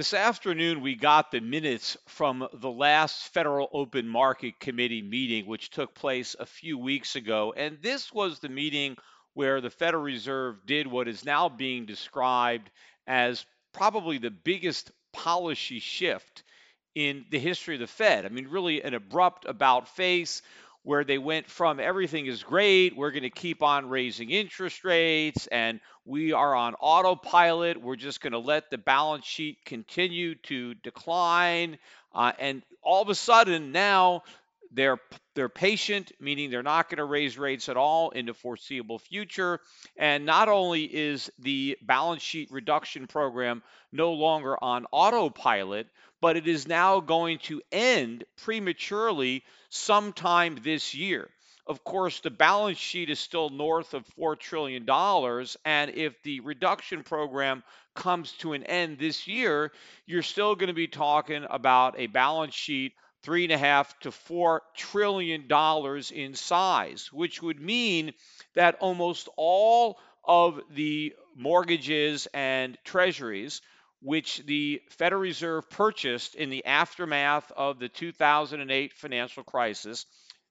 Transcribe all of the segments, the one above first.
This afternoon, we got the minutes from the last Federal Open Market Committee meeting, which took place a few weeks ago. And this was the meeting where the Federal Reserve did what is now being described as probably the biggest policy shift in the history of the Fed. I mean, really an abrupt about face where they went from everything is great, we're going to keep on raising interest rates, and we are on autopilot, we're just going to let the balance sheet continue to decline. Uh, and all of a sudden, now they're they're patient, meaning they're not going to raise rates at all in the foreseeable future. And not only is the balance sheet reduction program no longer on autopilot, but it is now going to end prematurely sometime this year. Of course, the balance sheet is still north of $4 trillion. And if the reduction program comes to an end this year, you're still going to be talking about a balance sheet three and a half to four trillion dollars in size, which would mean that almost all of the mortgages and treasuries which the Federal Reserve purchased in the aftermath of the 2008 financial crisis,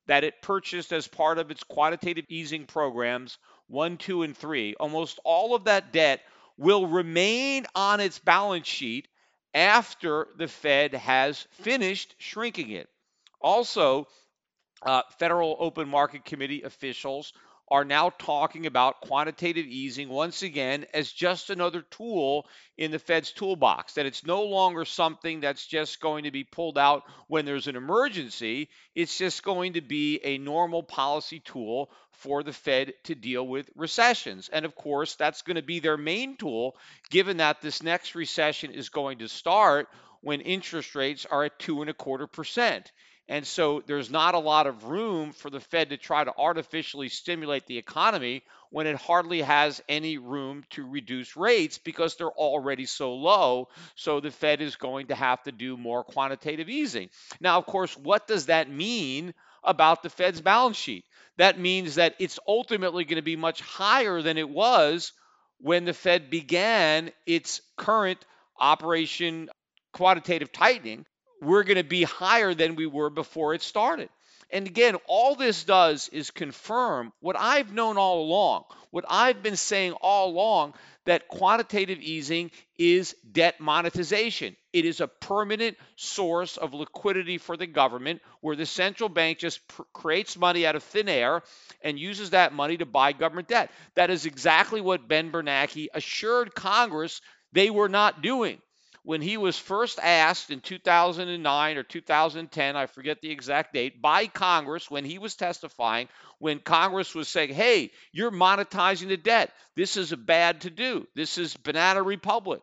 that it purchased as part of its quantitative easing programs one, two, and three. Almost all of that debt will remain on its balance sheet after the Fed has finished shrinking it. Also, uh, Federal Open Market Committee officials are now talking about quantitative easing once again as just another tool in the Fed's toolbox, that it's no longer something that's just going to be pulled out when there's an emergency. It's just going to be a normal policy tool for the Fed to deal with recessions. And of course, that's going to be their main tool, given that this next recession is going to start when interest rates are at two and a quarter percent. And so there's not a lot of room for the Fed to try to artificially stimulate the economy when it hardly has any room to reduce rates because they're already so low. So the Fed is going to have to do more quantitative easing. Now, of course, what does that mean about the Fed's balance sheet? That means that it's ultimately going to be much higher than it was when the Fed began its current operation quantitative tightening we're going to be higher than we were before it started. And again, all this does is confirm what I've known all along, what I've been saying all along that quantitative easing is debt monetization. It is a permanent source of liquidity for the government where the central bank just pr- creates money out of thin air and uses that money to buy government debt. That is exactly what Ben Bernanke assured Congress they were not doing when he was first asked in 2009 or 2010, I forget the exact date, by Congress when he was testifying, when Congress was saying, hey, you're monetizing the debt. This is a bad to do. This is banana republic.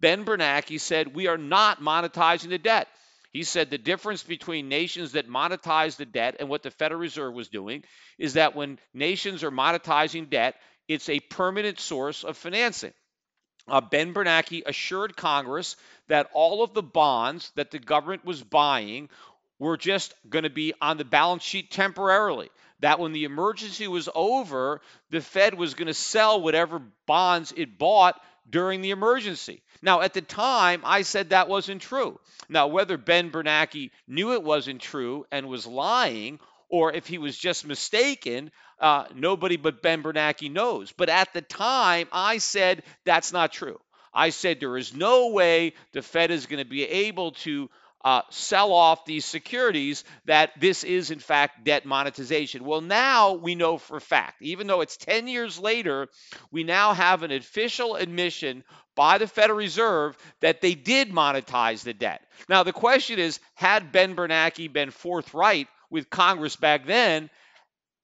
Ben Bernanke said, we are not monetizing the debt. He said the difference between nations that monetize the debt and what the Federal Reserve was doing is that when nations are monetizing debt, it's a permanent source of financing uh, Ben Bernanke assured Congress that all of the bonds that the government was buying were just going to be on the balance sheet temporarily. That when the emergency was over, the Fed was going to sell whatever bonds it bought during the emergency. Now, at the time, I said that wasn't true. Now, whether Ben Bernanke knew it wasn't true and was lying, or if he was just mistaken, uh, nobody but Ben Bernanke knows. But at the time, I said that's not true. I said there is no way the Fed is going to be able to uh, sell off these securities that this is in fact debt monetization. Well, now we know for a fact, even though it's 10 years later, we now have an official admission by the Federal Reserve that they did monetize the debt. Now, the question is had Ben Bernanke been forthright with Congress back then,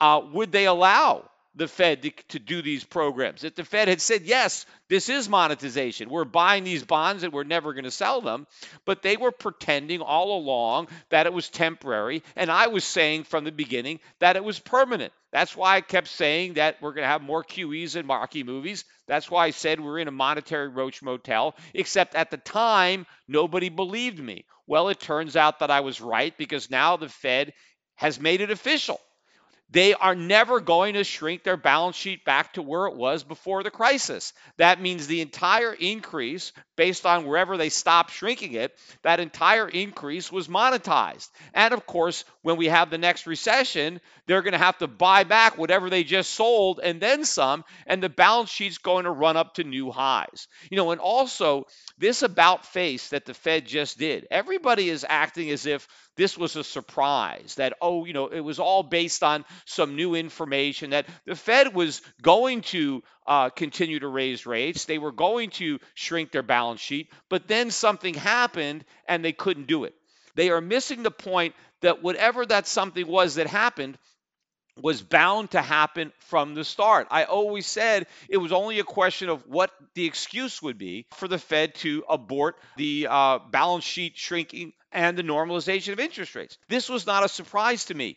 uh, would they allow the Fed to, to, do these programs? If the Fed had said, yes, this is monetization, we're buying these bonds and we're never going to sell them, but they were pretending all along that it was temporary. And I was saying from the beginning that it was permanent. That's why I kept saying that we're going to have more QEs and marquee movies. That's why I said we're in a monetary roach motel, except at the time, nobody believed me. Well, it turns out that I was right because now the Fed has made it official. They are never going to shrink their balance sheet back to where it was before the crisis. That means the entire increase, based on wherever they stopped shrinking it, that entire increase was monetized. And of course, when we have the next recession, they're going to have to buy back whatever they just sold and then some, and the balance sheet's going to run up to new highs. You know, and also this about face that the Fed just did, everybody is acting as if this was a surprise that, oh, you know, it was all based on some new information that the Fed was going to uh, continue to raise rates. They were going to shrink their balance sheet, but then something happened and they couldn't do it. They are missing the point that whatever that something was that happened, was bound to happen from the start. I always said it was only a question of what the excuse would be for the Fed to abort the uh, balance sheet shrinking and the normalization of interest rates. This was not a surprise to me.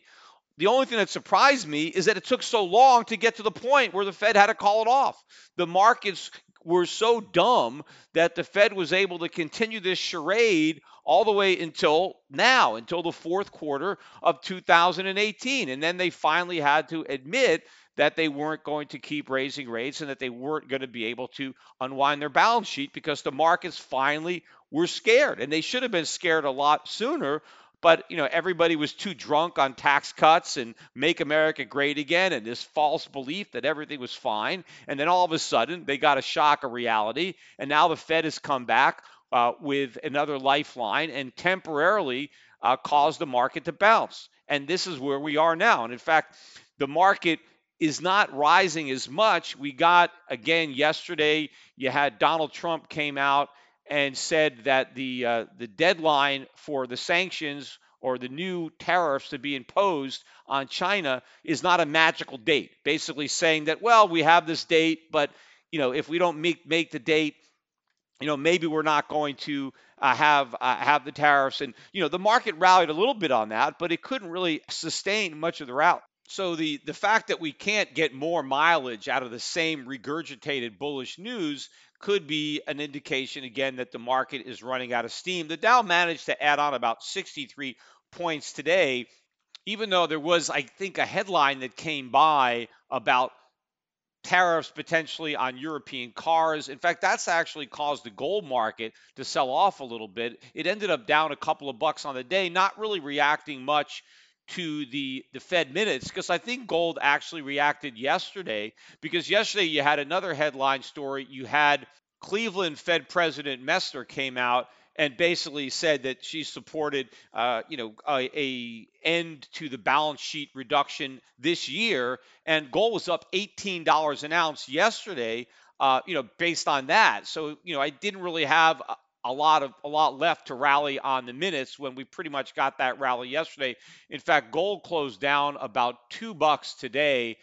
The only thing that surprised me is that it took so long to get to the point where the Fed had to call it off. The markets were so dumb that the Fed was able to continue this charade all the way until now, until the fourth quarter of 2018. And then they finally had to admit that they weren't going to keep raising rates and that they weren't going to be able to unwind their balance sheet because the markets finally were scared. And they should have been scared a lot sooner but you know everybody was too drunk on tax cuts and make america great again and this false belief that everything was fine. And then all of a sudden they got a shock of reality. And now the fed has come back uh, with another lifeline and temporarily uh, caused the market to bounce. And this is where we are now. And in fact the market is not rising as much. We got again yesterday you had donald trump came out and said that the uh, the deadline for the sanctions or the new tariffs to be imposed on China is not a magical date. Basically saying that well, we have this date, but you know, if we don't make make the date, you know, maybe we're not going to uh, have uh, have the tariffs. And you know, the market rallied a little bit on that, but it couldn't really sustain much of the route. So the the fact that we can't get more mileage out of the same regurgitated bullish news could be an indication again that the market is running out of steam. The Dow managed to add on about 63 points today, even though there was, I think, a headline that came by about tariffs potentially on European cars. In fact, that's actually caused the gold market to sell off a little bit. It ended up down a couple of bucks on the day, not really reacting much to the the Fed minutes because I think gold actually reacted yesterday because yesterday you had another headline story. You had Cleveland Fed President Mester came out and basically said that she supported, uh, you know, a, a, end to the balance sheet reduction this year, and gold was up $18 an ounce yesterday. Uh, you know, based on that, so you know, I didn't really have a, lot of a lot left to rally on the minutes when we pretty much got that rally yesterday. In fact, gold closed down about two bucks today,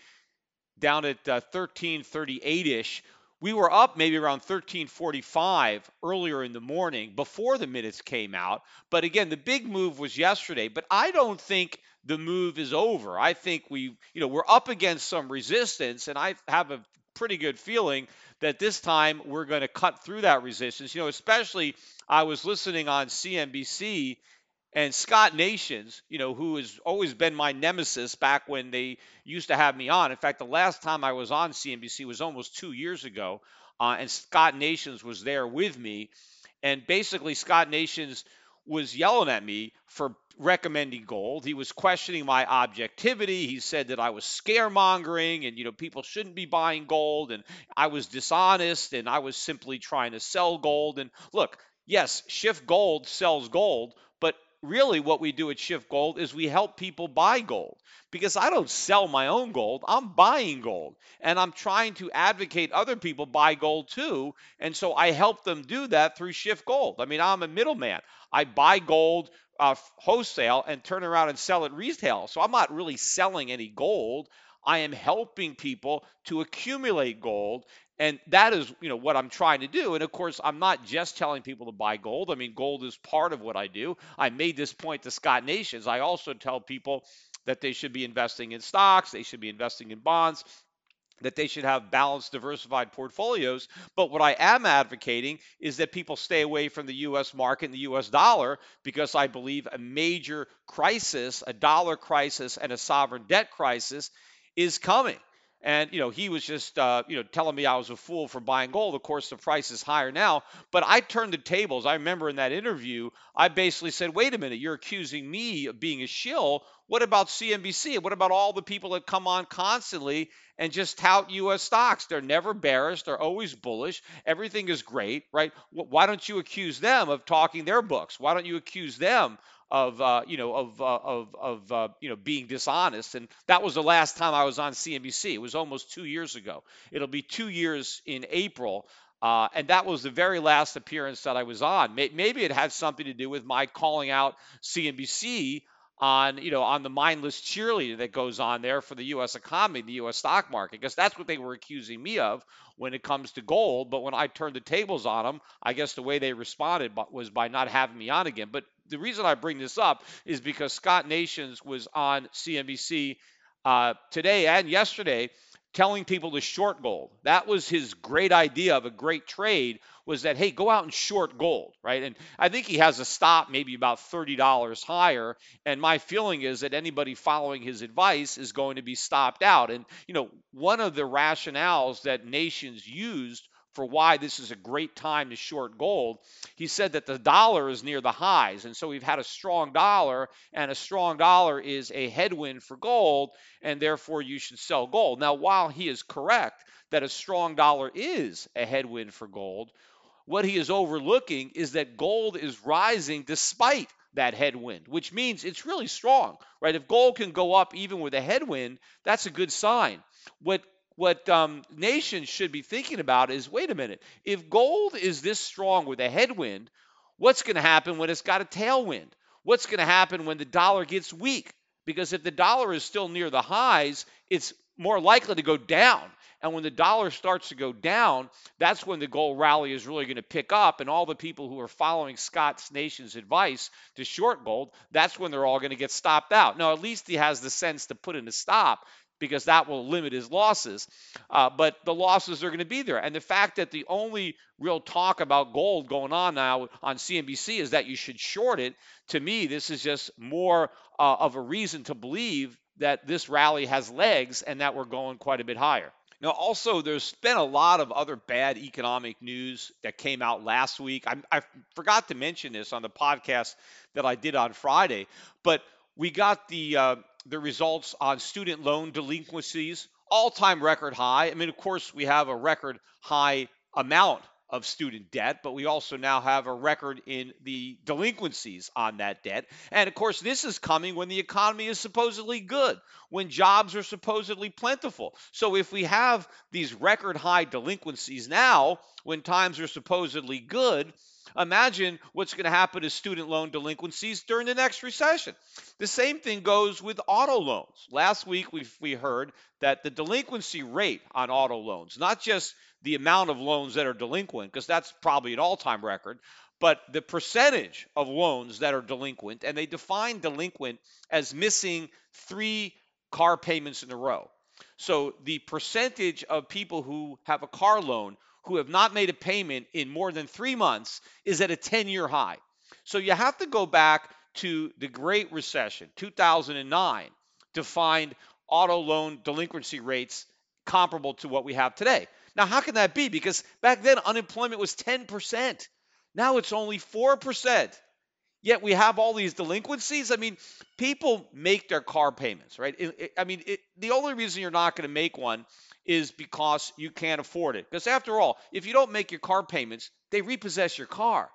down at uh, 1338 ish we were up maybe around 1345 earlier in the morning before the minutes came out. But again the big move was yesterday. But i don't think the move is over. I think we you know we're up against some resistance and i have a pretty good feeling that this time we're going to cut through that resistance you know especially i was listening on cnbc and Scott Nations, you know, who has always been my nemesis back when they used to have me on. In fact, the last time I was on CNBC was almost two years ago, uh, and Scott Nations was there with me. And basically, Scott Nations was yelling at me for recommending gold. He was questioning my objectivity. He said that I was scaremongering and you know people shouldn't be buying gold and I was dishonest and I was simply trying to sell gold and look, yes, Schiff Gold sells gold, but really what we do at Schiff Gold is we help people buy gold because I don't sell my own gold. I'm buying gold and I'm trying to advocate other people buy gold too. And so I help them do that through Schiff Gold. I mean, I'm a middleman. I buy gold uh, wholesale and turn around and sell it retail. So I'm not really selling any gold. I am helping people to accumulate gold and that is, you know, what I'm trying to do. And of course, I'm not just telling people to buy gold. I mean, gold is part of what I do. I made this point to Scott Nations. I also tell people that they should be investing in stocks, they should be investing in bonds, that they should have balanced, diversified portfolios. But what I am advocating is that people stay away from the US market and the US dollar because I believe a major crisis, a dollar crisis, and a sovereign debt crisis is coming. And you know, he was just uh, you know telling me I was a fool for buying gold. Of course, the price is higher now. But I turned the tables. I remember in that interview, I basically said, "Wait a minute, you're accusing me of being a shill. What about CNBC? What about all the people that come on constantly and just tout U.S. stocks? They're never bearish. They're always bullish. Everything is great, right? Why don't you accuse them of talking their books? Why don't you accuse them of uh, you know of uh, of of uh, you know being dishonest and that was the last time I was on CNBC it was almost 2 years ago it'll be 2 years in April uh, and that was the very last appearance that I was on maybe it had something to do with my calling out CNBC on you know on the mindless cheerleader that goes on there for the U.S. economy, the U.S. stock market, because that's what they were accusing me of when it comes to gold. But when I turned the tables on them, I guess the way they responded was by not having me on again. But the reason I bring this up is because Scott Nations was on CNBC uh, today and yesterday telling people to short gold. That was his great idea of a great trade was that hey, go out and short gold, right? And I think he has a stop maybe about $30 higher and my feeling is that anybody following his advice is going to be stopped out. And you know, one of the rationales that nations used for why this is a great time to short gold. He said that the dollar is near the highs. And so we've had a strong dollar, and a strong dollar is a headwind for gold, and therefore you should sell gold. Now, while he is correct that a strong dollar is a headwind for gold, what he is overlooking is that gold is rising despite that headwind, which means it's really strong, right? If gold can go up even with a headwind, that's a good sign. What what um, nations should be thinking about is wait a minute, if gold is this strong with a headwind, what's going to happen when it's got a tailwind? What's going to happen when the dollar gets weak? Because if the dollar is still near the highs, it's more likely to go down. And when the dollar starts to go down, that's when the gold rally is really going to pick up. And all the people who are following Scott's Nation's advice to short gold, that's when they're all going to get stopped out. Now, at least he has the sense to put in a stop because that will limit his losses. Uh, but the losses are going to be there. And the fact that the only real talk about gold going on now on CNBC is that you should short it, to me, this is just more uh, of a reason to believe that this rally has legs and that we're going quite a bit higher. Now, also, there's been a lot of other bad economic news that came out last week. I, I forgot to mention this on the podcast that I did on Friday, but we got the uh, the results on student loan delinquencies, all-time record high. I mean, of course, we have a record high amount of student debt, but we also now have a record in the delinquencies on that debt. And of course, this is coming when the economy is supposedly good, when jobs are supposedly plentiful. So if we have these record high delinquencies now, when times are supposedly good, imagine what's going to happen to student loan delinquencies during the next recession. The same thing goes with auto loans. Last week we we heard that the delinquency rate on auto loans, not just the amount of loans that are delinquent, because that's probably an all-time record, but the percentage of loans that are delinquent, and they define delinquent as missing three car payments in a row. So the percentage of people who have a car loan who have not made a payment in more than three months is at a 10 year high. So you have to go back to the Great Recession, 2009, to find auto loan delinquency rates comparable to what we have today. Now, how can that be? Because back then unemployment was 10%. Now it's only 4%. Yet we have all these delinquencies. I mean, people make their car payments, right? It, it, I mean, it, the only reason you're not going to make one is because you can't afford it. Because after all, if you don't make your car payments, they repossess your car.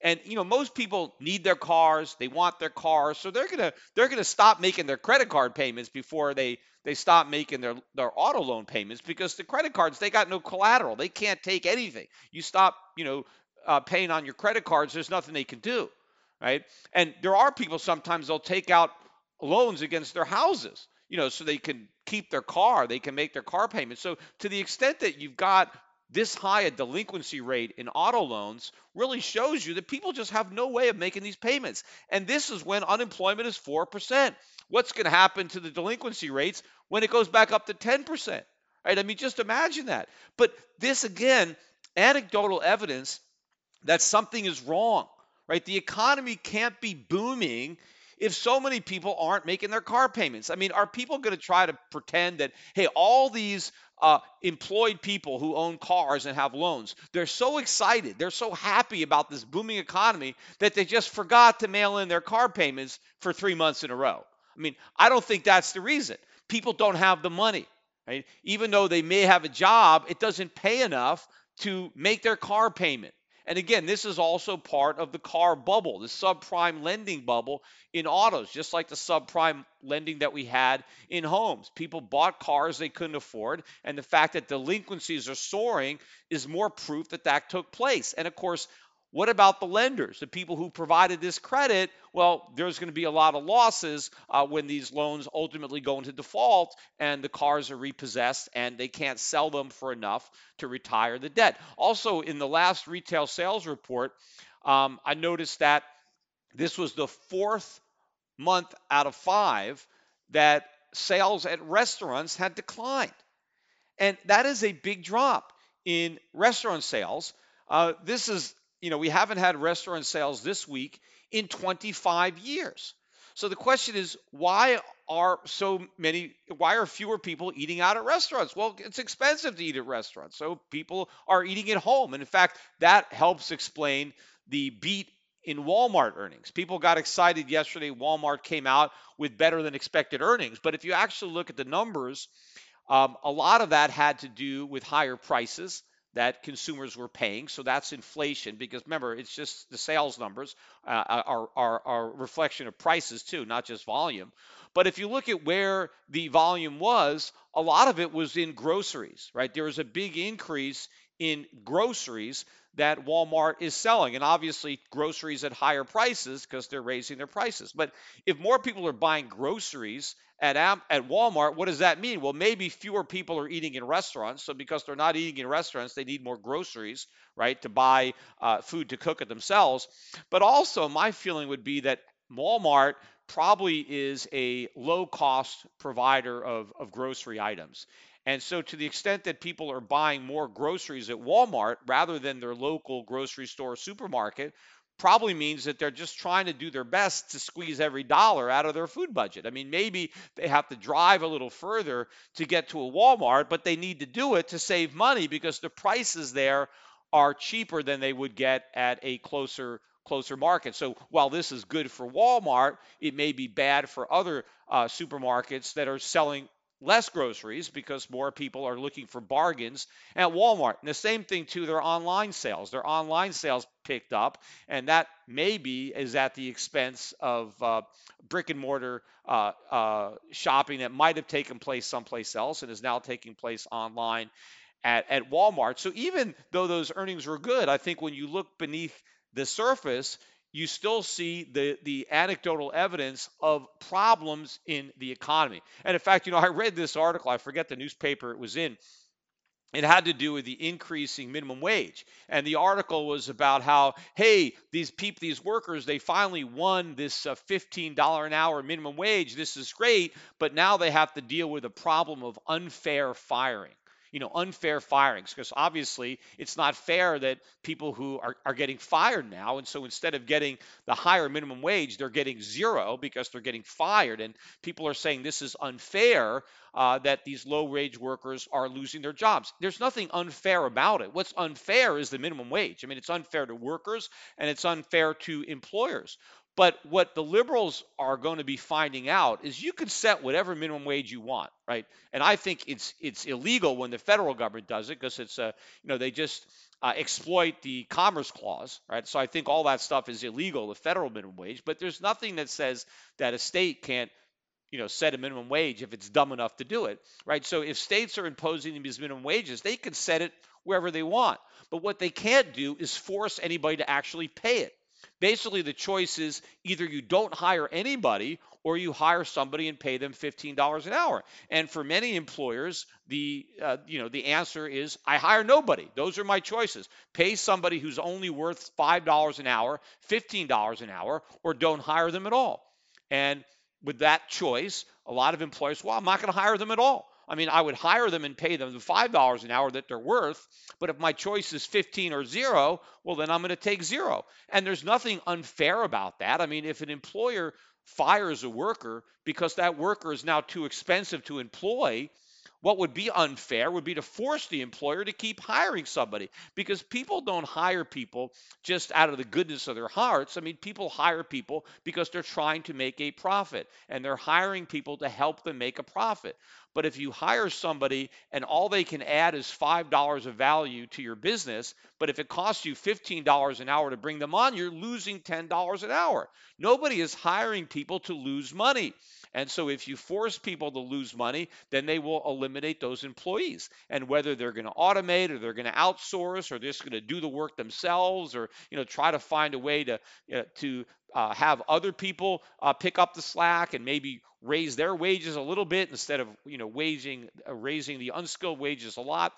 And you know, most people need their cars, they want their cars, so they're gonna they're gonna stop making their credit card payments before they they stop making their their auto loan payments because the credit cards they got no collateral, they can't take anything. You stop, you know, uh, paying on your credit cards, there's nothing they can do, right? And there are people sometimes they'll take out loans against their houses you know, so they can keep their car, they can make their car payments. So to the extent that you've got this high a delinquency rate in auto loans really shows you that people just have no way of making these payments. And this is when unemployment is 4%. What's going to happen to the delinquency rates when it goes back up to 10%? Right? I mean, just imagine that. But this again, anecdotal evidence that something is wrong, right? The economy can't be booming if so many people aren't making their car payments? I mean, are people going to try to pretend that, hey, all these uh, employed people who own cars and have loans, they're so excited, they're so happy about this booming economy that they just forgot to mail in their car payments for three months in a row? I mean, I don't think that's the reason. People don't have the money. Right? Even though they may have a job, it doesn't pay enough to make their car payment. And again, this is also part of the car bubble, the subprime lending bubble in autos, just like the subprime lending that we had in homes. People bought cars they couldn't afford, and the fact that delinquencies are soaring is more proof that that took place. And of course, what about the lenders, the people who provided this credit? Well, there's going to be a lot of losses uh, when these loans ultimately go into default and the cars are repossessed and they can't sell them for enough to retire the debt. Also, in the last retail sales report, um, I noticed that this was the fourth month out of five that sales at restaurants had declined. And that is a big drop in restaurant sales. Uh, this is you know, we haven't had restaurant sales this week in 25 years. So the question is, why are so many, why are fewer people eating out at restaurants? Well, it's expensive to eat at restaurants. So people are eating at home. And in fact, that helps explain the beat in Walmart earnings. People got excited yesterday. Walmart came out with better than expected earnings. But if you actually look at the numbers, um, a lot of that had to do with higher prices that consumers were paying. So that's inflation because remember, it's just the sales numbers uh, are, are, are a reflection of prices too, not just volume. But if you look at where the volume was, a lot of it was in groceries, right? There was a big increase in groceries that Walmart is selling. And obviously, groceries at higher prices because they're raising their prices. But if more people are buying groceries at, at Walmart, what does that mean? Well, maybe fewer people are eating in restaurants. So because they're not eating in restaurants, they need more groceries, right, to buy uh, food to cook it themselves. But also, my feeling would be that Walmart probably is a low cost provider of, of grocery items. And so, to the extent that people are buying more groceries at Walmart rather than their local grocery store or supermarket, probably means that they're just trying to do their best to squeeze every dollar out of their food budget. I mean, maybe they have to drive a little further to get to a Walmart, but they need to do it to save money because the prices there are cheaper than they would get at a closer closer market. So while this is good for Walmart, it may be bad for other uh, supermarkets that are selling less groceries because more people are looking for bargains at Walmart. And the same thing to their online sales. Their online sales picked up, and that maybe is at the expense of uh, brick and mortar uh, uh, shopping that might have taken place someplace else and is now taking place online at, at Walmart. So even though those earnings were good, I think when you look beneath the surface, you still see the, the anecdotal evidence of problems in the economy. And in fact, you know, I read this article, I forget the newspaper it was in. It had to do with the increasing minimum wage. And the article was about how, hey, these people, these workers, they finally won this uh, $15 an hour minimum wage. This is great. But now they have to deal with a problem of unfair firing you know, unfair firings because obviously it's not fair that people who are, are getting fired now. And so instead of getting the higher minimum wage, they're getting zero because they're getting fired. And people are saying this is unfair uh, that these low wage workers are losing their jobs. There's nothing unfair about it. What's unfair is the minimum wage. I mean, it's unfair to workers and it's unfair to employers. But what the liberals are going to be finding out is you can set whatever minimum wage you want, right? And I think it's it's illegal when the federal government does it because it's a you know they just uh, exploit the commerce clause, right? So I think all that stuff is illegal, the federal minimum wage. But there's nothing that says that a state can't you know set a minimum wage if it's dumb enough to do it, right? So if states are imposing these minimum wages, they can set it wherever they want. But what they can't do is force anybody to actually pay it. Basically, the choice is either you don't hire anybody or you hire somebody and pay them $15 an hour. And for many employers, the uh, you know the answer is I hire nobody. Those are my choices. Pay somebody who's only worth $5 an hour, $15 an hour, or don't hire them at all. And with that choice, a lot of employers, well, I'm not going to hire them at all. I mean, I would hire them and pay them the $5 an hour that they're worth. But if my choice is 15 or zero, well, then I'm going to take zero. And there's nothing unfair about that. I mean, if an employer fires a worker because that worker is now too expensive to employ, what would be unfair would be to force the employer to keep hiring somebody because people don't hire people just out of the goodness of their hearts. I mean, people hire people because they're trying to make a profit and they're hiring people to help them make a profit. But if you hire somebody and all they can add is $5 of value to your business, but if it costs you $15 an hour to bring them on, you're losing $10 an hour. Nobody is hiring people to lose money. And so if you force people to lose money, then they will eliminate those employees. And whether they're going to automate or they're going to outsource or they're just going to do the work themselves or you know try to find a way to you know, to uh, have other people uh, pick up the slack and maybe raise their wages a little bit instead of you know waging uh, raising the unskilled wages a lot.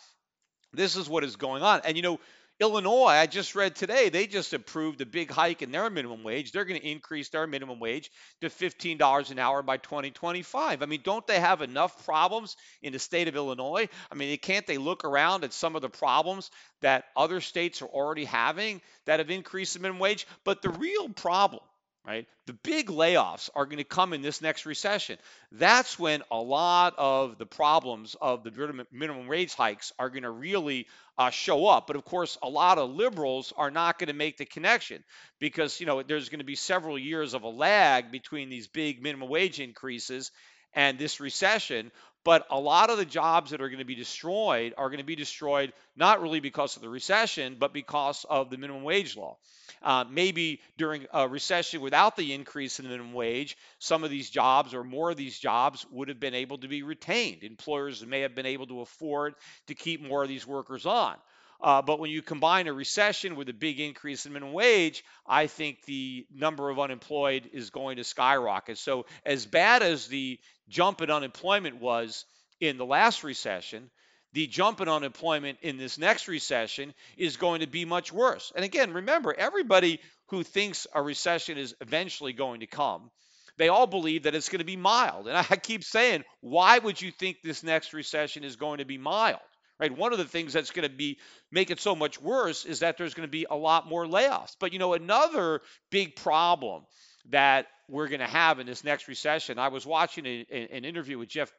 This is what is going on. And you know Illinois, I just read today, they just approved a big hike in their minimum wage. They're going to increase their minimum wage to $15 an hour by 2025. I mean, don't they have enough problems in the state of Illinois? I mean, can't they look around at some of the problems that other states are already having that have increased the minimum wage? But the real problem right? The big layoffs are going to come in this next recession. That's when a lot of the problems of the minimum wage hikes are going to really uh, show up. But of course, a lot of liberals are not going to make the connection because you know there's going to be several years of a lag between these big minimum wage increases and this recession. But a lot of the jobs that are going to be destroyed are going to be destroyed not really because of the recession, but because of the minimum wage law. Uh, maybe during a recession without the increase in the minimum wage, some of these jobs or more of these jobs would have been able to be retained. Employers may have been able to afford to keep more of these workers on. Uh, but when you combine a recession with a big increase in minimum wage, I think the number of unemployed is going to skyrocket. So, as bad as the jump in unemployment was in the last recession, the jump in unemployment in this next recession is going to be much worse. And again, remember, everybody who thinks a recession is eventually going to come, they all believe that it's going to be mild. And I keep saying, why would you think this next recession is going to be mild? Right? One of the things that's going to be make it so much worse is that there's going to be a lot more layoffs. But you know, another big problem that we're going to have in this next recession. I was watching a, a, an interview with Jeff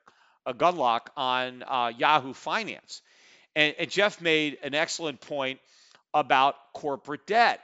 uh, Gundlach on uh, Yahoo Finance, and, and Jeff made an excellent point about corporate debt.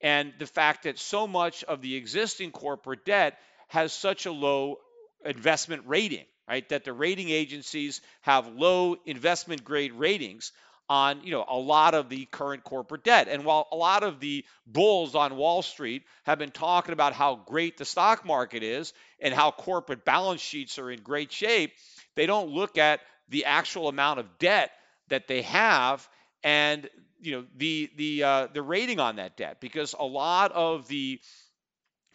and the fact that so much of the existing corporate debt has such a low investment rating, right? That the rating agencies have low investment grade ratings on you know a lot of the current corporate debt. And while a lot of the bulls on Wall Street have been talking about how great the stock market is and how corporate balance sheets are in great shape, they don't look at the actual amount of debt that they have and you know the the uh, the rating on that debt because a lot of the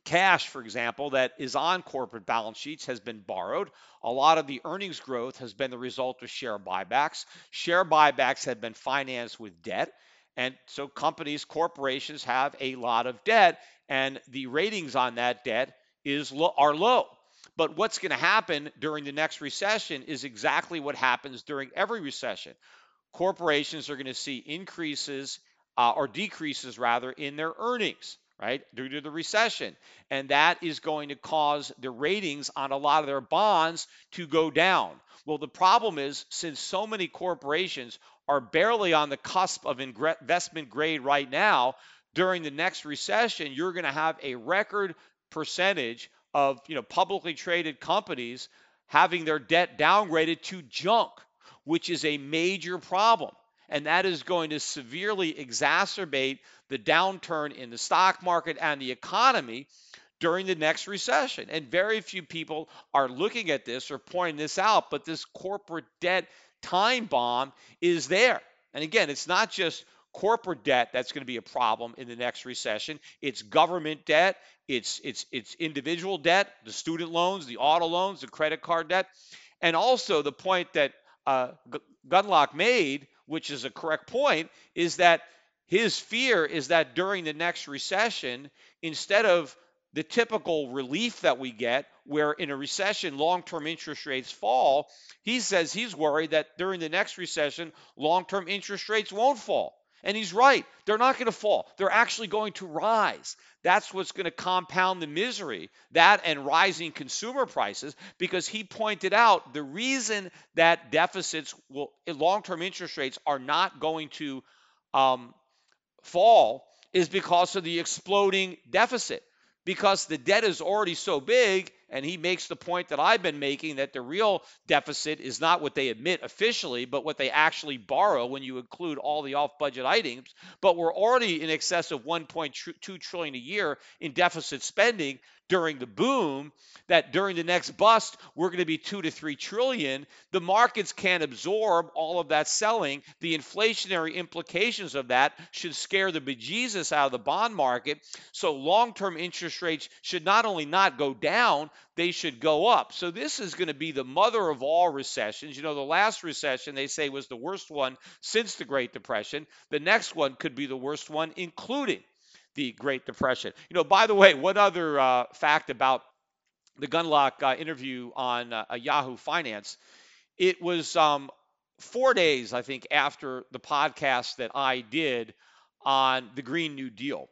cash, for example, that is on corporate balance sheets has been borrowed. A lot of the earnings growth has been the result of share buybacks. Share buybacks have been financed with debt. And so companies, corporations have a lot of debt, and the ratings on that debt is are low. But what's going to happen during the next recession is exactly what happens during every recession. Corporations are going to see increases uh, or decreases rather in their earnings right, due to the recession. And that is going to cause the ratings on a lot of their bonds to go down. Well, the problem is since so many corporations are barely on the cusp of investment grade right now, during the next recession, you're going to have a record percentage of you know publicly traded companies having their debt downgraded to junk, which is a major problem and that is going to severely exacerbate the downturn in the stock market and the economy during the next recession. And very few people are looking at this or pointing this out, but this corporate debt time bomb is there. And again, it's not just corporate debt that's going to be a problem in the next recession. It's government debt, it's it's it's individual debt, the student loans, the auto loans, the credit card debt, and also the point that uh, Gundlach made which is a correct point, is that his fear is that during the next recession, instead of the typical relief that we get, where in a recession long term interest rates fall, he says he's worried that during the next recession, long term interest rates won't fall. And he's right. They're not going to fall. They're actually going to rise. That's what's going to compound the misery, that and rising consumer prices, because he pointed out the reason that deficits will, long term interest rates are not going to um, fall is because of the exploding deficit. Because the debt is already so big, and he makes the point that I've been making that the real deficit is not what they admit officially, but what they actually borrow when you include all the off-budget items. But we're already in excess of 1.2 trillion a year in deficit spending during the boom that during the next bust we're going to be 2 to 3 trillion. The markets can't absorb all of that selling. The inflationary implications of that should scare the bejesus out of the bond market. So long-term interest rates should not only not go down they should go up. So this is going to be the mother of all recessions. You know the last recession they say was the worst one since the great depression. The next one could be the worst one including the Great Depression. You know, by the way, one other uh, fact about the Gundlach uh, interview on uh, Yahoo Finance, it was um, four days, I think, after the podcast that I did on the Green New Deal.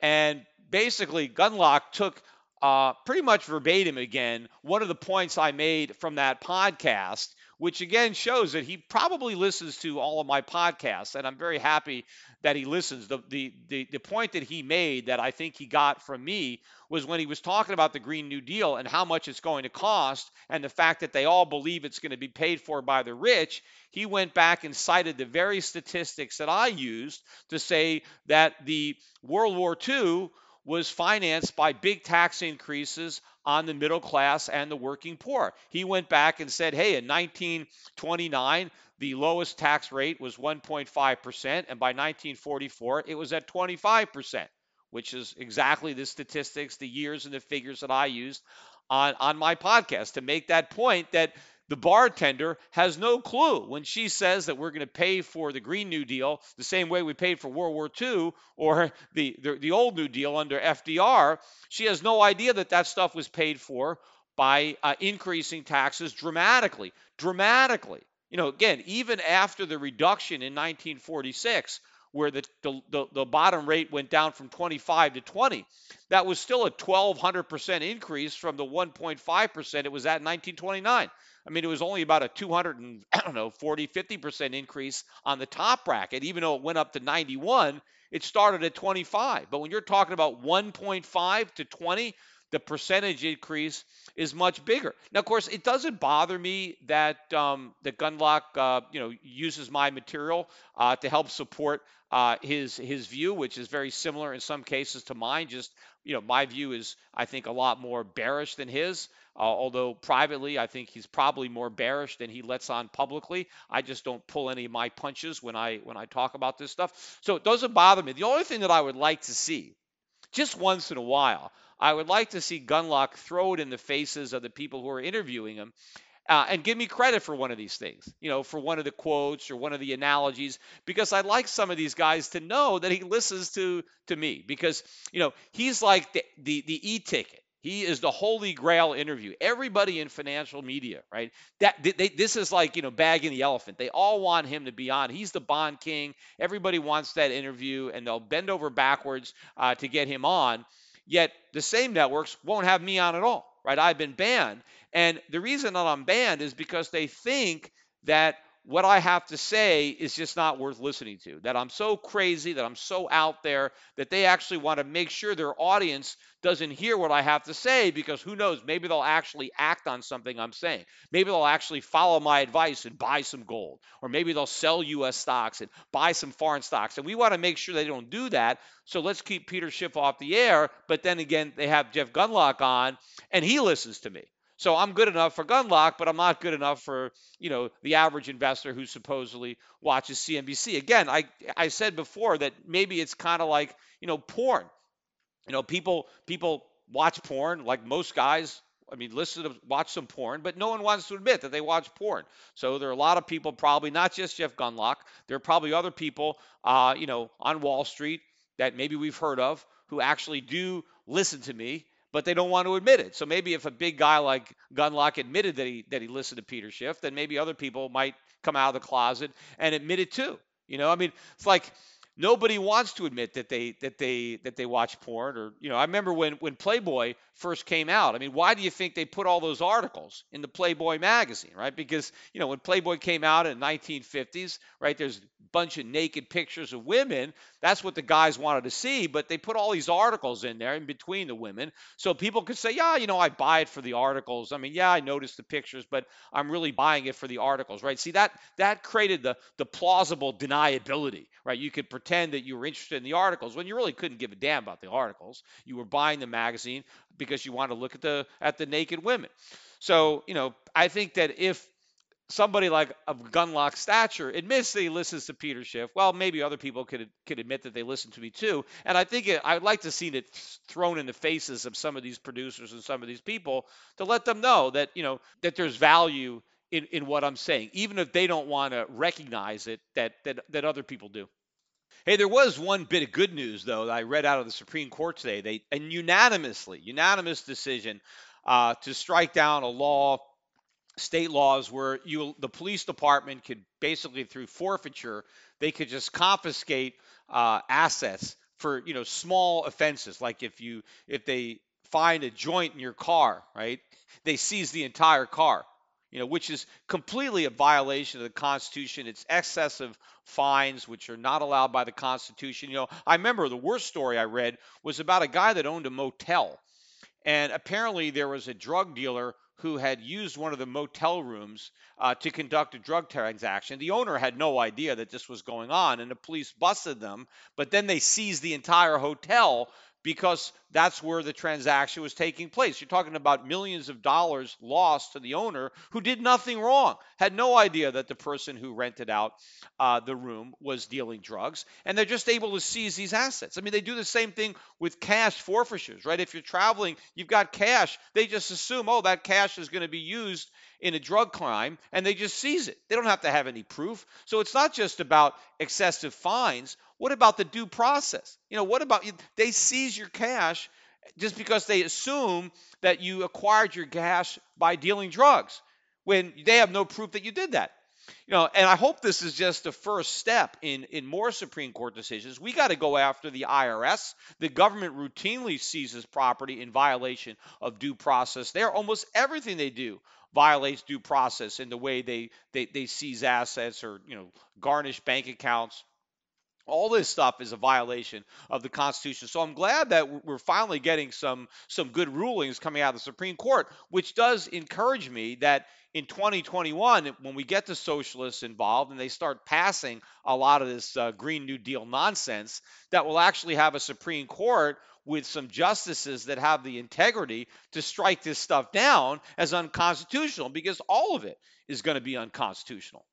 And basically, Gundlach took uh, pretty much verbatim again one of the points I made from that podcast which again shows that he probably listens to all of my podcasts, and I'm very happy that he listens. The, the, the, the point that he made that I think he got from me was when he was talking about the Green New Deal and how much it's going to cost, and the fact that they all believe it's going to be paid for by the rich. He went back and cited the very statistics that I used to say that the World War II was financed by big tax increases on the middle class and the working poor. He went back and said, hey, in 1929, the lowest tax rate was 1.5%, and by 1944, it was at 25%, which is exactly the statistics, the years, and the figures that I used on, on my podcast to make that point that the bartender has no clue when she says that we're going to pay for the Green New Deal the same way we paid for World War II or the, the, the old New Deal under FDR. She has no idea that that stuff was paid for by uh, increasing taxes dramatically. Dramatically. You know, again, even after the reduction in 1946, where the, the, the, bottom rate went down from 25 to 20. That was still a 1,200% increase from the 1.5% it was at in 1929. I mean, it was only about a 200 and I don't know 40, 50 percent increase on the top bracket. Even though it went up to 91, it started at 25. But when you're talking about 1.5 to 20, the percentage increase is much bigger. Now, of course, it doesn't bother me that um, that Gundlach, uh, you know, uses my material uh, to help support uh, his his view, which is very similar in some cases to mine. Just you know, my view is I think a lot more bearish than his. Uh, although privately, I think he's probably more bearish than he lets on publicly. I just don't pull any of my punches when I when I talk about this stuff. So it doesn't bother me. The only thing that I would like to see, just once in a while, I would like to see Gundlach throw it in the faces of the people who are interviewing him uh, and give me credit for one of these things, you know, for one of the quotes or one of the analogies, because I'd like some of these guys to know that he listens to to me, because you know he's like the the, the e-ticket. He is the holy grail interview. Everybody in financial media, right? That they, this is like you know bagging the elephant. They all want him to be on. He's the Bond King. Everybody wants that interview, and they'll bend over backwards uh, to get him on. Yet the same networks won't have me on at all, right? I've been banned. And the reason that I'm banned is because they think that what I have to say is just not worth listening to. That I'm so crazy, that I'm so out there, that they actually want to make sure their audience doesn't hear what I have to say because who knows, maybe they'll actually act on something I'm saying. Maybe they'll actually follow my advice and buy some gold. Or maybe they'll sell US stocks and buy some foreign stocks. And we want to make sure they don't do that. So let's keep Peter Schiff off the air. But then again, they have Jeff Gundlach on and he listens to me. So I'm good enough for Gundlach, but I'm not good enough for you know the average investor who supposedly watches CNBC. Again, I I said before that maybe it's kind of like you know porn. You know, people people watch porn like most guys. I mean, listen to watch some porn, but no one wants to admit that they watch porn. So there are a lot of people, probably not just Jeff Gundlach, There are probably other people, uh, you know, on Wall Street that maybe we've heard of who actually do listen to me but they don't want to admit it. So maybe if a big guy like Gundlach admitted that he that he listened to Peter Schiff, then maybe other people might come out of the closet and admit it too. You know, I mean, it's like nobody wants to admit that they that they that they watch porn or you know i remember when when playboy first came out i mean why do you think they put all those articles in the playboy magazine right? Because you know when playboy came out in the 1950s right there's a bunch of naked pictures of women. That's what the guys wanted to see but they put all these articles in there in between the women so people could say yeah you know i buy it for the articles. I mean yeah i noticed the pictures but i'm really buying it for the articles right? See that that created the the plausible deniability right? You could pretend that you were interested in the articles when you really couldn't give a damn about the articles. You were buying the magazine because you wanted to look at the at the naked women. So, you know, I think that if somebody like of Gundlach stature admits that he listens to Peter Schiff, well, maybe other people could could admit that they listen to me too. And I think it, I'd like to see it thrown in the faces of some of these producers and some of these people to let them know that you know that there's value in, in what I'm saying, even if they don't want to recognize it, that, that that other people do. Hey, there was one bit of good news though that I read out of the Supreme Court today. They a unanimously, unanimous decision uh, to strike down a law, state laws where you the police department could basically through forfeiture they could just confiscate uh, assets for you know small offenses like if you if they find a joint in your car, right? They seize the entire car you know, which is completely a violation of the Constitution. It's excessive fines, which are not allowed by the Constitution. You know, I remember the worst story I read was about a guy that owned a motel. And apparently there was a drug dealer who had used one of the motel rooms uh, to conduct a drug transaction. The owner had no idea that this was going on, and the police busted them. But then they seized the entire hotel because that's where the transaction was taking place. You're talking about millions of dollars lost to the owner who did nothing wrong, had no idea that the person who rented out uh, the room was dealing drugs, and they're just able to seize these assets. I mean, they do the same thing with cash forfeitures, right? If you're traveling, you've got cash, they just assume, oh, that cash is going to be used in a drug crime and they just seize it. They don't have to have any proof. So it's not just about excessive fines. What about the due process? You know, what about they seize your cash just because they assume that you acquired your cash by dealing drugs when they have no proof that you did that. You know, and I hope this is just the first step in in more Supreme Court decisions. We got to go after the IRS. The government routinely seizes property in violation of due process. They're almost everything they do violates due process in the way they, they, they seize assets or you know garnish bank accounts All this stuff is a violation of the Constitution. So I'm glad that we're finally getting some some good rulings coming out of the Supreme Court, which does encourage me that in 2021, when we get the socialists involved and they start passing a lot of this uh, Green New Deal nonsense, that will actually have a Supreme Court with some justices that have the integrity to strike this stuff down as unconstitutional because all of it is going to be unconstitutional.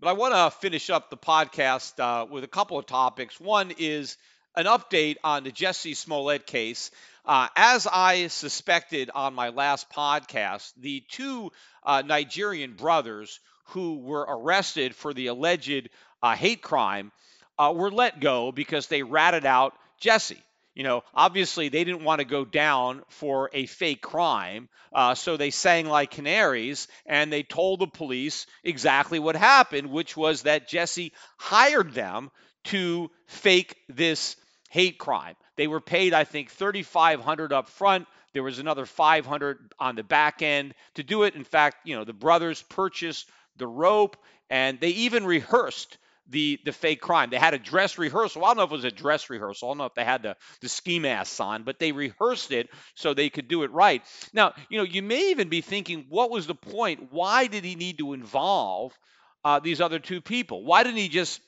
But I want to finish up the podcast uh, with a couple of topics. One is an update on the Jussie Smollett case. Uh, as I suspected on my last podcast, the two uh, Nigerian brothers who were arrested for the alleged uh, hate crime uh, were let go because they ratted out Jussie you know, obviously they didn't want to go down for a fake crime. Uh, so they sang like canaries and they told the police exactly what happened, which was that Jussie hired them to fake this hate crime. They were paid, I think, 3,500 up front. There was another 500 on the back end to do it. In fact, you know, the brothers purchased the rope and they even rehearsed the the fake crime. They had a dress rehearsal. I don't know if it was a dress rehearsal. I don't know if they had the the ski masks on, but they rehearsed it so they could do it right. Now, you know, you may even be thinking, what was the point? Why did he need to involve uh, these other two people? Why didn't he just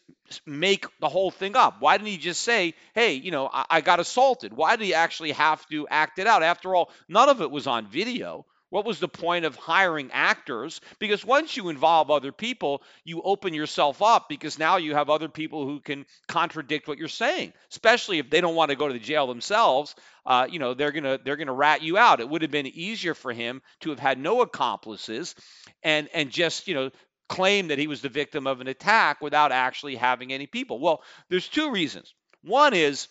make the whole thing up? Why didn't he just say, hey, you know, I, I got assaulted? Why did he actually have to act it out? After all, none of it was on video. What was the point of hiring actors? Because once you involve other people, you open yourself up because now you have other people who can contradict what you're saying. Especially if they don't want to go to the jail themselves, uh, you know they're gonna they're gonna rat you out. It would have been easier for him to have had no accomplices and and just you know claim that he was the victim of an attack without actually having any people. Well, there's two reasons. One is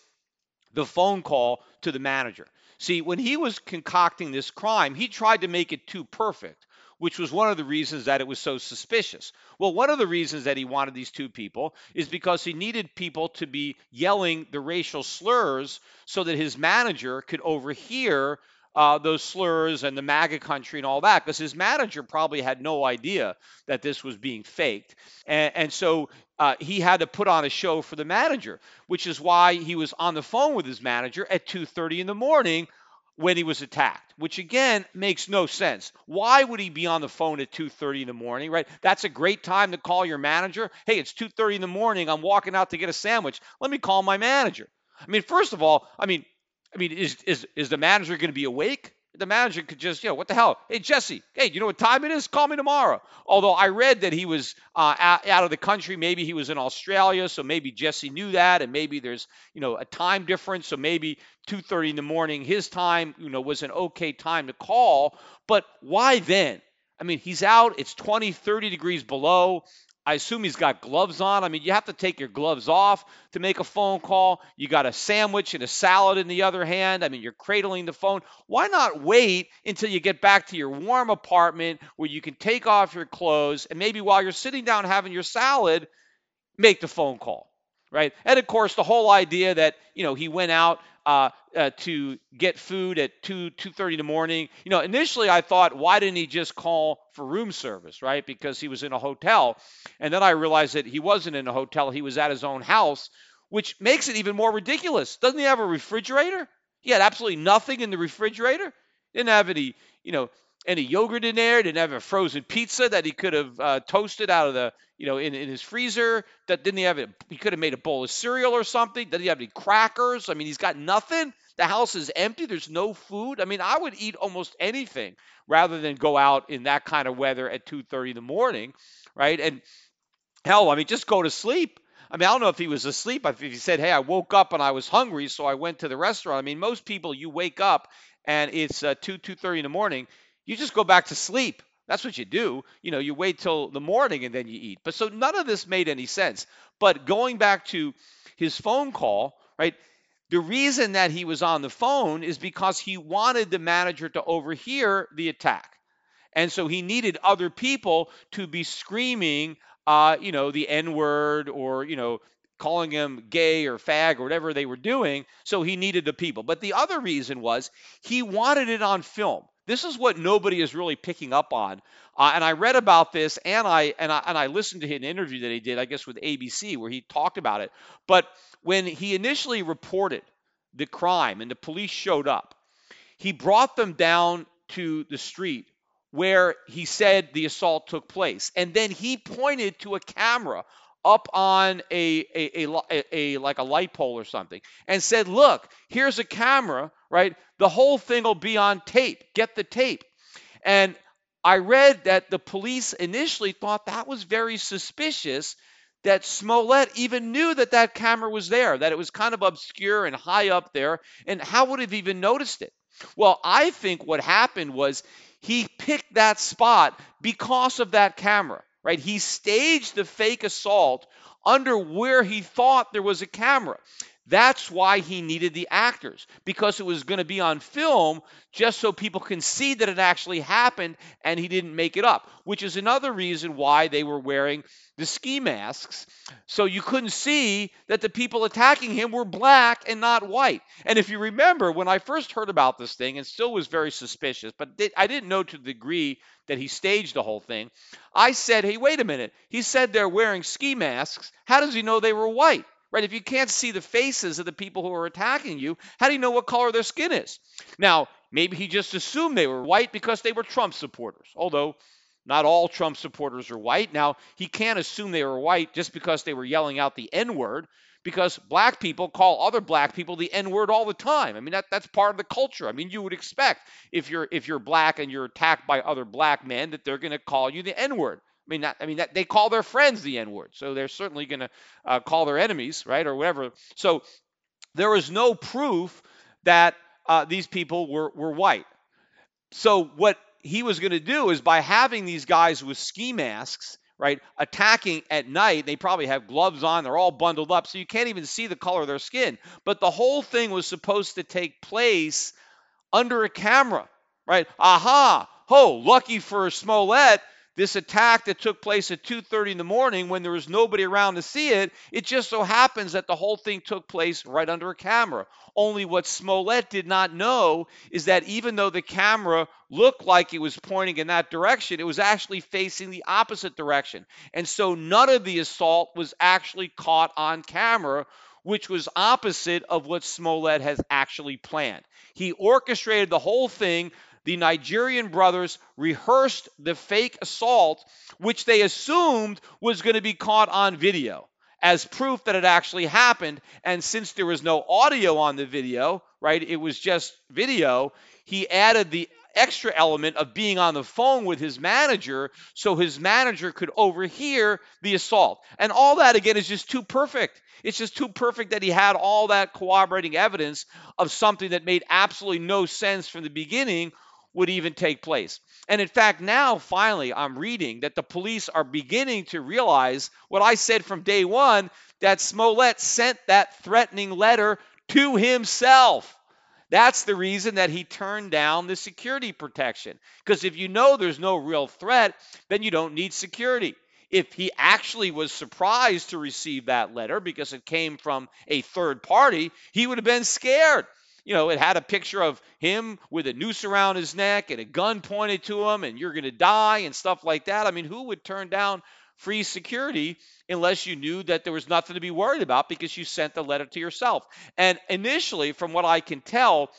the phone call to the manager. See, when he was concocting this crime, he tried to make it too perfect, which was one of the reasons that it was so suspicious. Well, one of the reasons that he wanted these two people is because he needed people to be yelling the racial slurs so that his manager could overhear uh, those slurs and the MAGA country and all that, because his manager probably had no idea that this was being faked. And, and so uh, he had to put on a show for the manager, which is why he was on the phone with his manager at 2:30 in the morning when he was attacked, which again makes no sense. Why would he be on the phone at 2:30 in the morning, right? That's a great time to call your manager. Hey, it's 2:30 in the morning. I'm walking out to get a sandwich. Let me call my manager. I mean, first of all, I mean, I mean, is is is the manager going to be awake? The manager could just, you know, what the hell? Hey, Jussie, hey, you know what time it is? Call me tomorrow. Although I read that he was uh, out, of the country. Maybe he was in Australia, so maybe Jussie knew that, and maybe there's, you know, a time difference. So maybe 2:30 in the morning, his time, you know, was an okay time to call. But why then? I mean, he's out. It's 20, 30 degrees below. I assume he's got gloves on. I mean, you have to take your gloves off to make a phone call. You got a sandwich and a salad in the other hand. I mean, you're cradling the phone. Why not wait until you get back to your warm apartment where you can take off your clothes and maybe while you're sitting down having your salad, make the phone call, right? And of course, the whole idea that, you know, he went out uh, uh, to get food at 2 2:30 in the morning. You know, initially I thought, why didn't he just call for room service, right? Because he was in a hotel, and then I realized that he wasn't in a hotel; he was at his own house, which makes it even more ridiculous. Doesn't he have a refrigerator? He had absolutely nothing in the refrigerator. Didn't have any, you know, any yogurt in there. Didn't have a frozen pizza that he could have uh, toasted out of the, you know, in, in his freezer. That didn't he have it? He could have made a bowl of cereal or something. Didn't he have any crackers? I mean, he's got nothing. The house is empty. There's no food. I mean, I would eat almost anything rather than go out in that kind of weather at 2:30 in the morning, right? And hell, I mean, just go to sleep. I mean, I don't know if he was asleep. If he said, "Hey, I woke up and I was hungry, so I went to the restaurant." I mean, most people, you wake up and it's uh, two two thirty in the morning you just go back to sleep. That's what you do. You know, you wait till the morning and then you eat. But so none of this made any sense. But going back to his phone call, right? The reason that he was on the phone is because he wanted the manager to overhear the attack. And so he needed other people to be screaming, uh, you know, the N word or, you know, calling him gay or fag or whatever they were doing. So he needed the people. But the other reason was he wanted it on film This is what nobody is really picking up on. Uh, and I read about this, and I and I and I listened to an interview that he did, I guess, with ABC, where he talked about it. But when he initially reported the crime and the police showed up, he brought them down to the street where he said the assault took place, and then he pointed to a camera up on a, a, a, a, a like a light pole or something and said, "Look, here's a camera, right? The whole thing will be on tape. Get the tape." And I read that the police initially thought that was very suspicious that Smollett even knew that that camera was there, that it was kind of obscure and high up there, and how would he have even noticed it? Well, I think what happened was he picked that spot because of that camera, right? He staged the fake assault under where he thought there was a camera. That's why he needed the actors, because it was going to be on film just so people can see that it actually happened and he didn't make it up, which is another reason why they were wearing the ski masks. So you couldn't see that the people attacking him were black and not white. And if you remember, when I first heard about this thing and still was very suspicious, but I didn't know to the degree that he staged the whole thing, I said, hey, wait a minute. He said they're wearing ski masks. How does he know they were white? Right? If you can't see the faces of the people who are attacking you, how do you know what color their skin is? Now, maybe he just assumed they were white because they were Trump supporters, although not all Trump supporters are white. Now, he can't assume they were white just because they were yelling out the N word, because black people call other black people the N word all the time. I mean, that, that's part of the culture. I mean, you would expect if you're if you're black and you're attacked by other black men that they're going to call you the N word. I mean, I mean that they call their friends the N word, so they're certainly going to uh, call their enemies, right, or whatever. So there is no proof that uh, these people were were white. So what he was going to do is by having these guys with ski masks, right, attacking at night. They probably have gloves on. They're all bundled up, so you can't even see the color of their skin. But the whole thing was supposed to take place under a camera, right? Aha! Oh, lucky for Smollett, this attack that took place at 2:30 in the morning when there was nobody around to see it, it just so happens that the whole thing took place right under a camera. Only what Smollett did not know is that even though the camera looked like it was pointing in that direction, it was actually facing the opposite direction. And so none of the assault was actually caught on camera, which was opposite of what Smollett has actually planned. He orchestrated the whole thing the Nigerian brothers rehearsed the fake assault, which they assumed was going to be caught on video as proof that it actually happened. And since there was no audio on the video, right, it was just video, he added the extra element of being on the phone with his manager so his manager could overhear the assault. And all that, again, is just too perfect. It's just too perfect that he had all that corroborating evidence of something that made absolutely no sense from the beginning would even take place. And in fact, now finally, I'm reading that the police are beginning to realize what I said from day one that Smollett sent that threatening letter to himself. That's the reason that he turned down the security protection. Because if you know there's no real threat, then you don't need security. If he actually was surprised to receive that letter because it came from a third party, he would have been scared you know, it had a picture of him with a noose around his neck and a gun pointed to him, and you're going to die and stuff like that. I mean, who would turn down free security unless you knew that there was nothing to be worried about because you sent the letter to yourself? And initially, from what I can tell,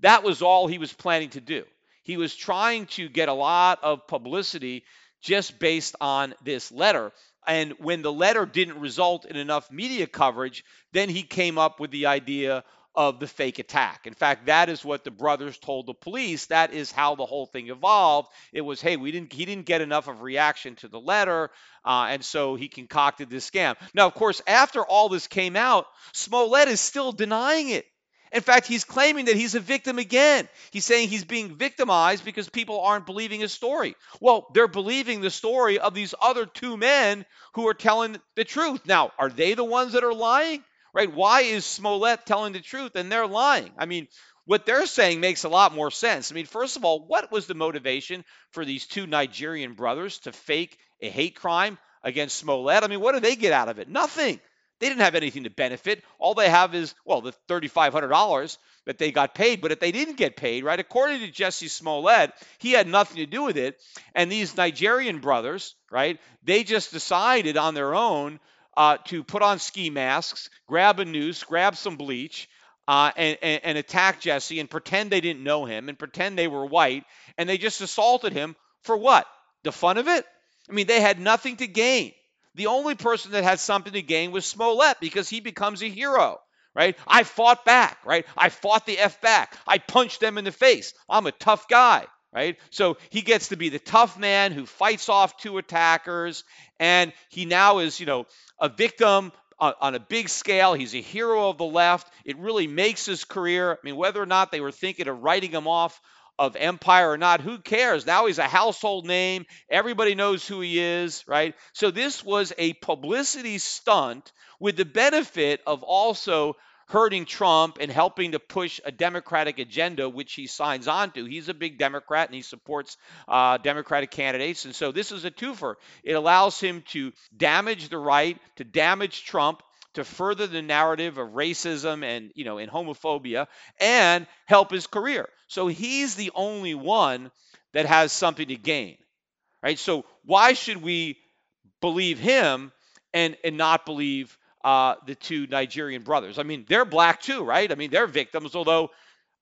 that was all he was planning to do. He was trying to get a lot of publicity just based on this letter. And when the letter didn't result in enough media coverage, then he came up with the idea of the fake attack. In fact, that is what the brothers told the police. That is how the whole thing evolved. It was, hey, we didn't, he didn't get enough of reaction to the letter, uh, and so he concocted this scam. Now, of course, after all this came out, Smollett is still denying it. In fact, he's claiming that he's a victim again. He's saying he's being victimized because people aren't believing his story. Well, they're believing the story of these other two men who are telling the truth. Now, are they the ones that are lying? Right? Why is Smollett telling the truth and they're lying? I mean, what they're saying makes a lot more sense. I mean, first of all, what was the motivation for these two Nigerian brothers to fake a hate crime against Smollett? I mean, what do they get out of it? Nothing. They didn't have anything to benefit. All they have is, well, the $3,500 that they got paid. But if they didn't get paid, right, according to Jussie Smollett, he had nothing to do with it. And these Nigerian brothers, right, they just decided on their own uh, to put on ski masks, grab a noose, grab some bleach, uh, and, and, and attack Jussie and pretend they didn't know him and pretend they were white. And they just assaulted him for what? The fun of it? I mean, they had nothing to gain. The only person that had something to gain was Smollett because he becomes a hero, right? I fought back, right? I fought the F back. I punched them in the face. I'm a tough guy, right? So he gets to be the tough man who fights off two attackers, and he now is, you know, a victim uh, on a big scale. He's a hero of the left. It really makes his career. I mean, whether or not they were thinking of writing him off of Empire or not, who cares? Now he's a household name. Everybody knows who he is, right? So this was a publicity stunt with the benefit of also hurting Trump and helping to push a Democratic agenda, which he signs on to. He's a big Democrat and he supports uh, Democratic candidates. And so this is a twofer. It allows him to damage the right, to damage Trump, to further the narrative of racism and you know and homophobia and help his career. So he's the only one that has something to gain. Right? So why should we believe him and and not believe uh, the two Nigerian brothers? I mean, they're black too, right? I mean, they're victims, although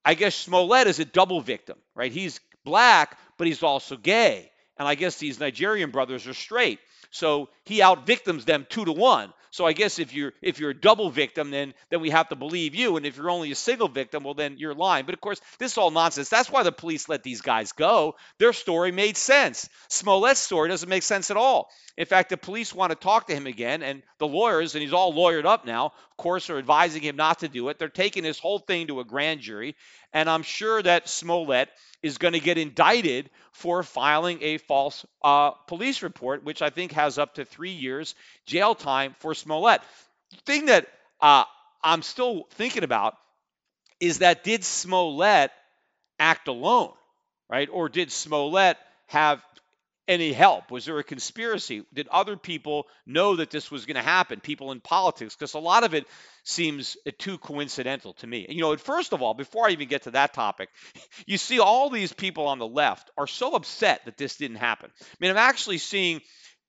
I guess Smollett is a double victim, right? He's black, but he's also gay. And I guess these Nigerian brothers are straight. So he out victims them two to one. So I guess if you're if you're a double victim, then then we have to believe you. And if you're only a single victim, well then you're lying. But of course, this is all nonsense. That's why the police let these guys go. Their story made sense. Smollett's story doesn't make sense at all. In fact, the police want to talk to him again, and the lawyers, and he's all lawyered up now, of course, are advising him not to do it. They're taking this whole thing to a grand jury, and I'm sure that Smollett is going to get indicted for filing a false uh, police report, which I think has up to three years jail time for Smollett. The thing that uh, I'm still thinking about is that did Smollett act alone, right? Or did Smollett have any help? Was there a conspiracy? Did other people know that this was going to happen? People in politics? Because a lot of it seems uh, too coincidental to me. You know, first of all, before I even get to that topic, you see all these people on the left are so upset that this didn't happen. I mean, I'm actually seeing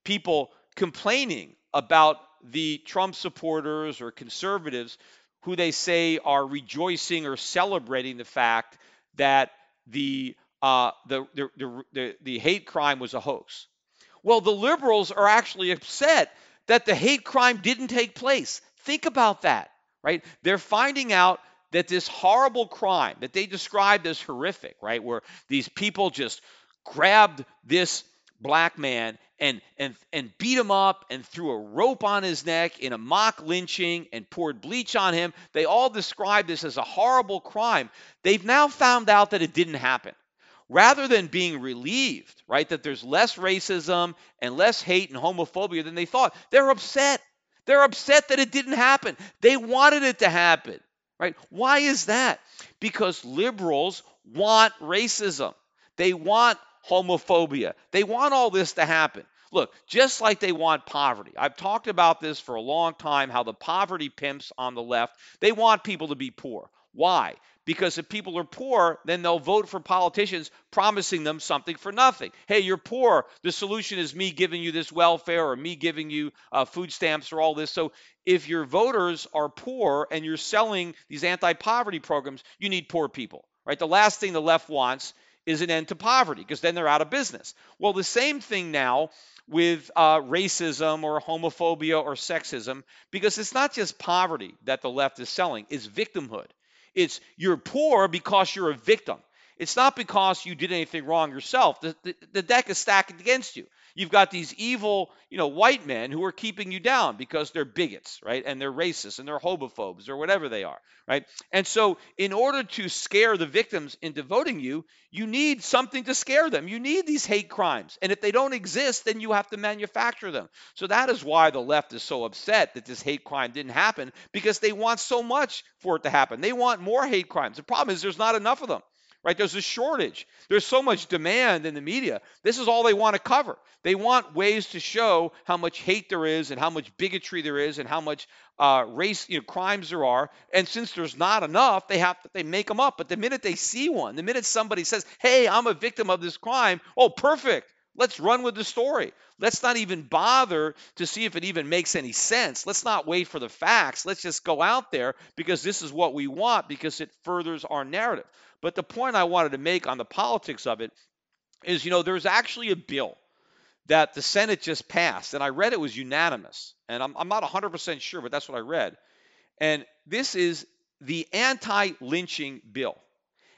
people complaining about the Trump supporters or conservatives who they say are rejoicing or celebrating the fact that the uh, the, the, the, the, hate crime was a hoax. Well, the liberals are actually upset that the hate crime didn't take place. Think about that, right? They're finding out that this horrible crime that they described as horrific, right, where these people just grabbed this black man and and and beat him up and threw a rope on his neck in a mock lynching and poured bleach on him. They all described this as a horrible crime. They've now found out that it didn't happen rather than being relieved, right, that there's less racism and less hate and homophobia than they thought, they're upset. They're upset that it didn't happen. They wanted it to happen, right? Why is that? Because liberals want racism. They want homophobia. They want all this to happen. Look, just like they want poverty. I've talked about this for a long time how the poverty pimps on the left, they want people to be poor. Why? Because if people are poor, then they'll vote for politicians promising them something for nothing. Hey, you're poor. The solution is me giving you this welfare or me giving you uh, food stamps or all this. So if your voters are poor and you're selling these anti poverty programs, you need poor people, right? The last thing the left wants is an end to poverty because then they're out of business. Well, the same thing now with uh, racism or homophobia or sexism because it's not just poverty that the left is selling, it's victimhood. It's you're poor because you're a victim. It's not because you did anything wrong yourself. The, the, the, deck is stacked against you. You've got these evil, you know, white men who are keeping you down because they're bigots, right? And they're racist and they're homophobes or whatever they are, right? And so, in order to scare the victims into voting you, you need something to scare them. You need these hate crimes. And if they don't exist, then you have to manufacture them. So that is why the left is so upset that this hate crime didn't happen because they want so much for it to happen. They want more hate crimes. The problem is there's not enough of them right? There's a shortage. There's so much demand in the media. This is all they want to cover. They want ways to show how much hate there is and how much bigotry there is and how much uh, race, you know, crimes there are. And since there's not enough, they have to, they make them up. But the minute they see one, the minute somebody says, "Hey, I'm a victim of this crime," oh, perfect. Let's run with the story. Let's not even bother to see if it even makes any sense. Let's not wait for the facts. Let's just go out there because this is what we want because it furthers our narrative. But the point I wanted to make on the politics of it is, you know, there's actually a bill that the Senate just passed, and I read it was unanimous. And I'm, I'm not 100% sure, but that's what I read. And this is the anti lynching bill.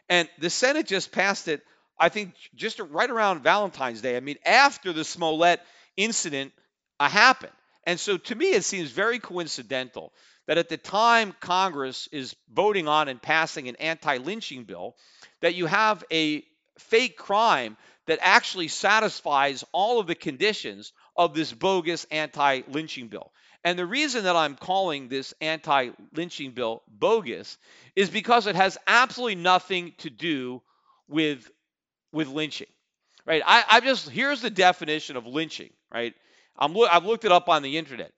And the Senate just passed it, I think, just right around Valentine's Day. I mean, after the Smollett incident uh, happened. And so to me, it seems very coincidental that at the time Congress is voting on and passing an anti lynching bill, that you have a fake crime that actually satisfies all of the conditions of this bogus anti lynching bill. And the reason that I'm calling this anti lynching bill bogus is because it has absolutely nothing to do with, with lynching. Right? I, I just, here's the definition of lynching, right? I'm, I've looked it up on the internet.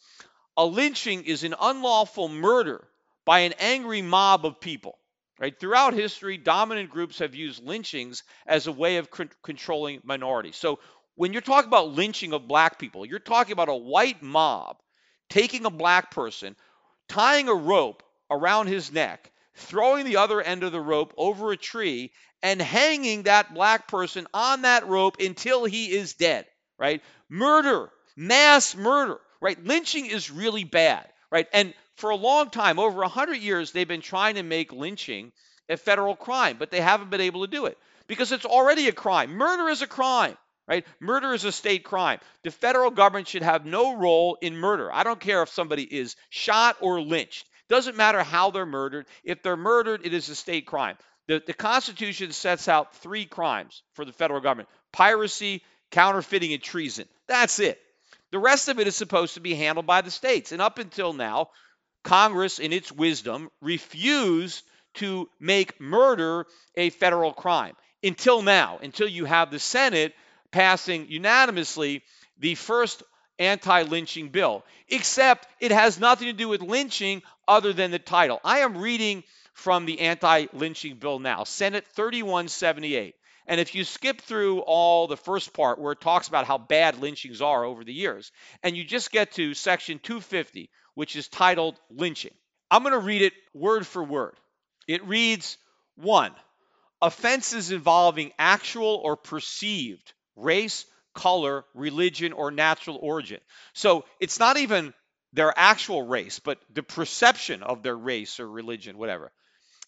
A lynching is an unlawful murder by an angry mob of people. Right? Throughout history, dominant groups have used lynchings as a way of c- controlling minorities. So when you're talking about lynching of black people, you're talking about a white mob taking a black person, tying a rope around his neck, throwing the other end of the rope over a tree, and hanging that black person on that rope until he is dead. Right? Murder, mass murder. Right? Lynching is really bad. Right? And for a long time, over 100 years, they've been trying to make lynching a federal crime, but they haven't been able to do it because it's already a crime. Murder is a crime, right? Murder is a state crime. The federal government should have no role in murder. I don't care if somebody is shot or lynched. Doesn't matter how they're murdered. If they're murdered, it is a state crime. The, the Constitution sets out three crimes for the federal government piracy, counterfeiting, and treason. That's it. The rest of it is supposed to be handled by the states. And up until now, Congress, in its wisdom, refused to make murder a federal crime until now, until you have the Senate passing unanimously the first anti lynching bill, except it has nothing to do with lynching other than the title. I am reading from the anti lynching bill now, Senate 3178. And if you skip through all the first part where it talks about how bad lynchings are over the years, and you just get to section 250, which is titled Lynching. I'm going to read it word for word. It reads one, offenses involving actual or perceived race, color, religion, or natural origin. So it's not even their actual race, but the perception of their race or religion, whatever.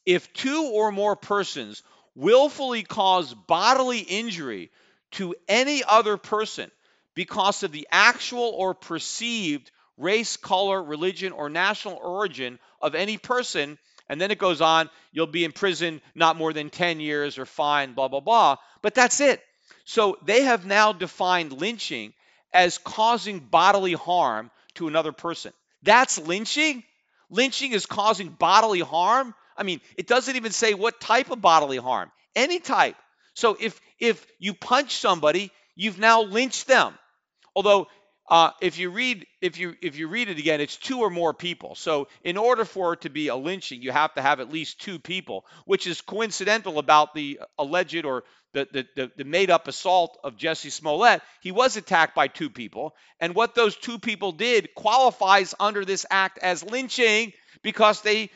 If two or more persons willfully cause bodily injury to any other person because of the actual or perceived race, color, religion, or national origin of any person. And then it goes on, you'll be in prison not more than 10 years or fine, blah, blah, blah. But that's it. So they have now defined lynching as causing bodily harm to another person. That's lynching? Lynching is causing bodily harm? I mean, it doesn't even say what type of bodily harm, any type. So if if you punch somebody, you've now lynched them. Although uh, if you read if you if you read it again, it's two or more people. So in order for it to be a lynching, you have to have at least two people, which is coincidental about the alleged or the, the, the, the made up assault of Jussie Smollett. He was attacked by two people, and what those two people did qualifies under this act as lynching because they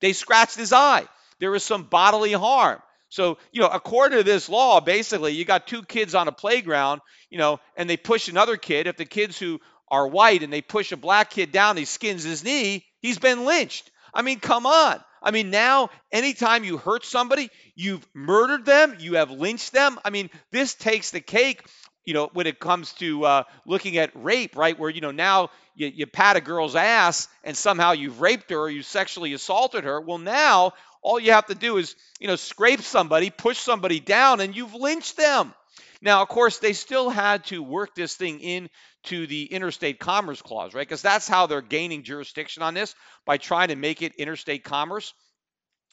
they scratched his eye. There was some bodily harm. So, you know, according to this law, basically, you got two kids on a playground, you know, and they push another kid. If the kids who are white and they push a black kid down, he skins his knee, he's been lynched. I mean, come on. I mean, now, anytime you hurt somebody, you've murdered them, you have lynched them. I mean, this takes the cake, you know, when it comes to uh, looking at rape, right? Where, you know, now you, you pat a girl's ass and somehow you've raped her or you sexually assaulted her. Well, now all you have to do is, you know, scrape somebody, push somebody down, and you've lynched them. Now, of course, they still had to work this thing into the interstate commerce clause, right? Because that's how they're gaining jurisdiction on this by trying to make it interstate commerce.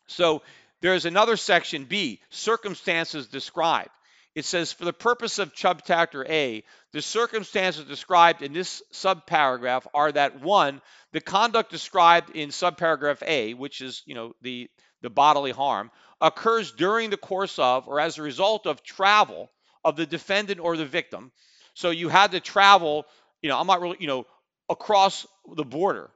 So there's another section B, circumstances described. It says, for the purpose of subchapter A, the circumstances described in this subparagraph are that one, the conduct described in subparagraph A, which is, you know, the, the bodily harm, occurs during the course of or as a result of travel of the defendant or the victim. So you had to travel, you know, I'm not really, you know, across the border.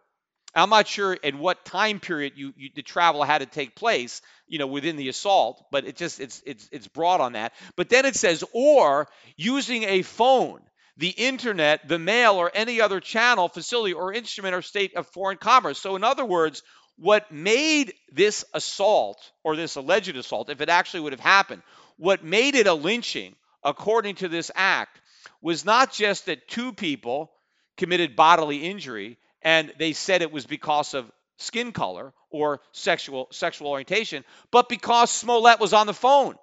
I'm not sure in what time period you, you, the travel had to take place, you know, within the assault, but it just it's it's it's broad on that. But then it says or using a phone, the internet, the mail, or any other channel, facility, or instrument or state of foreign commerce. So in other words, what made this assault or this alleged assault, if it actually would have happened, what made it a lynching, according to this act, was not just that two people committed bodily injury and they said it was because of skin color or sexual sexual orientation, but because Smollett was on the phone.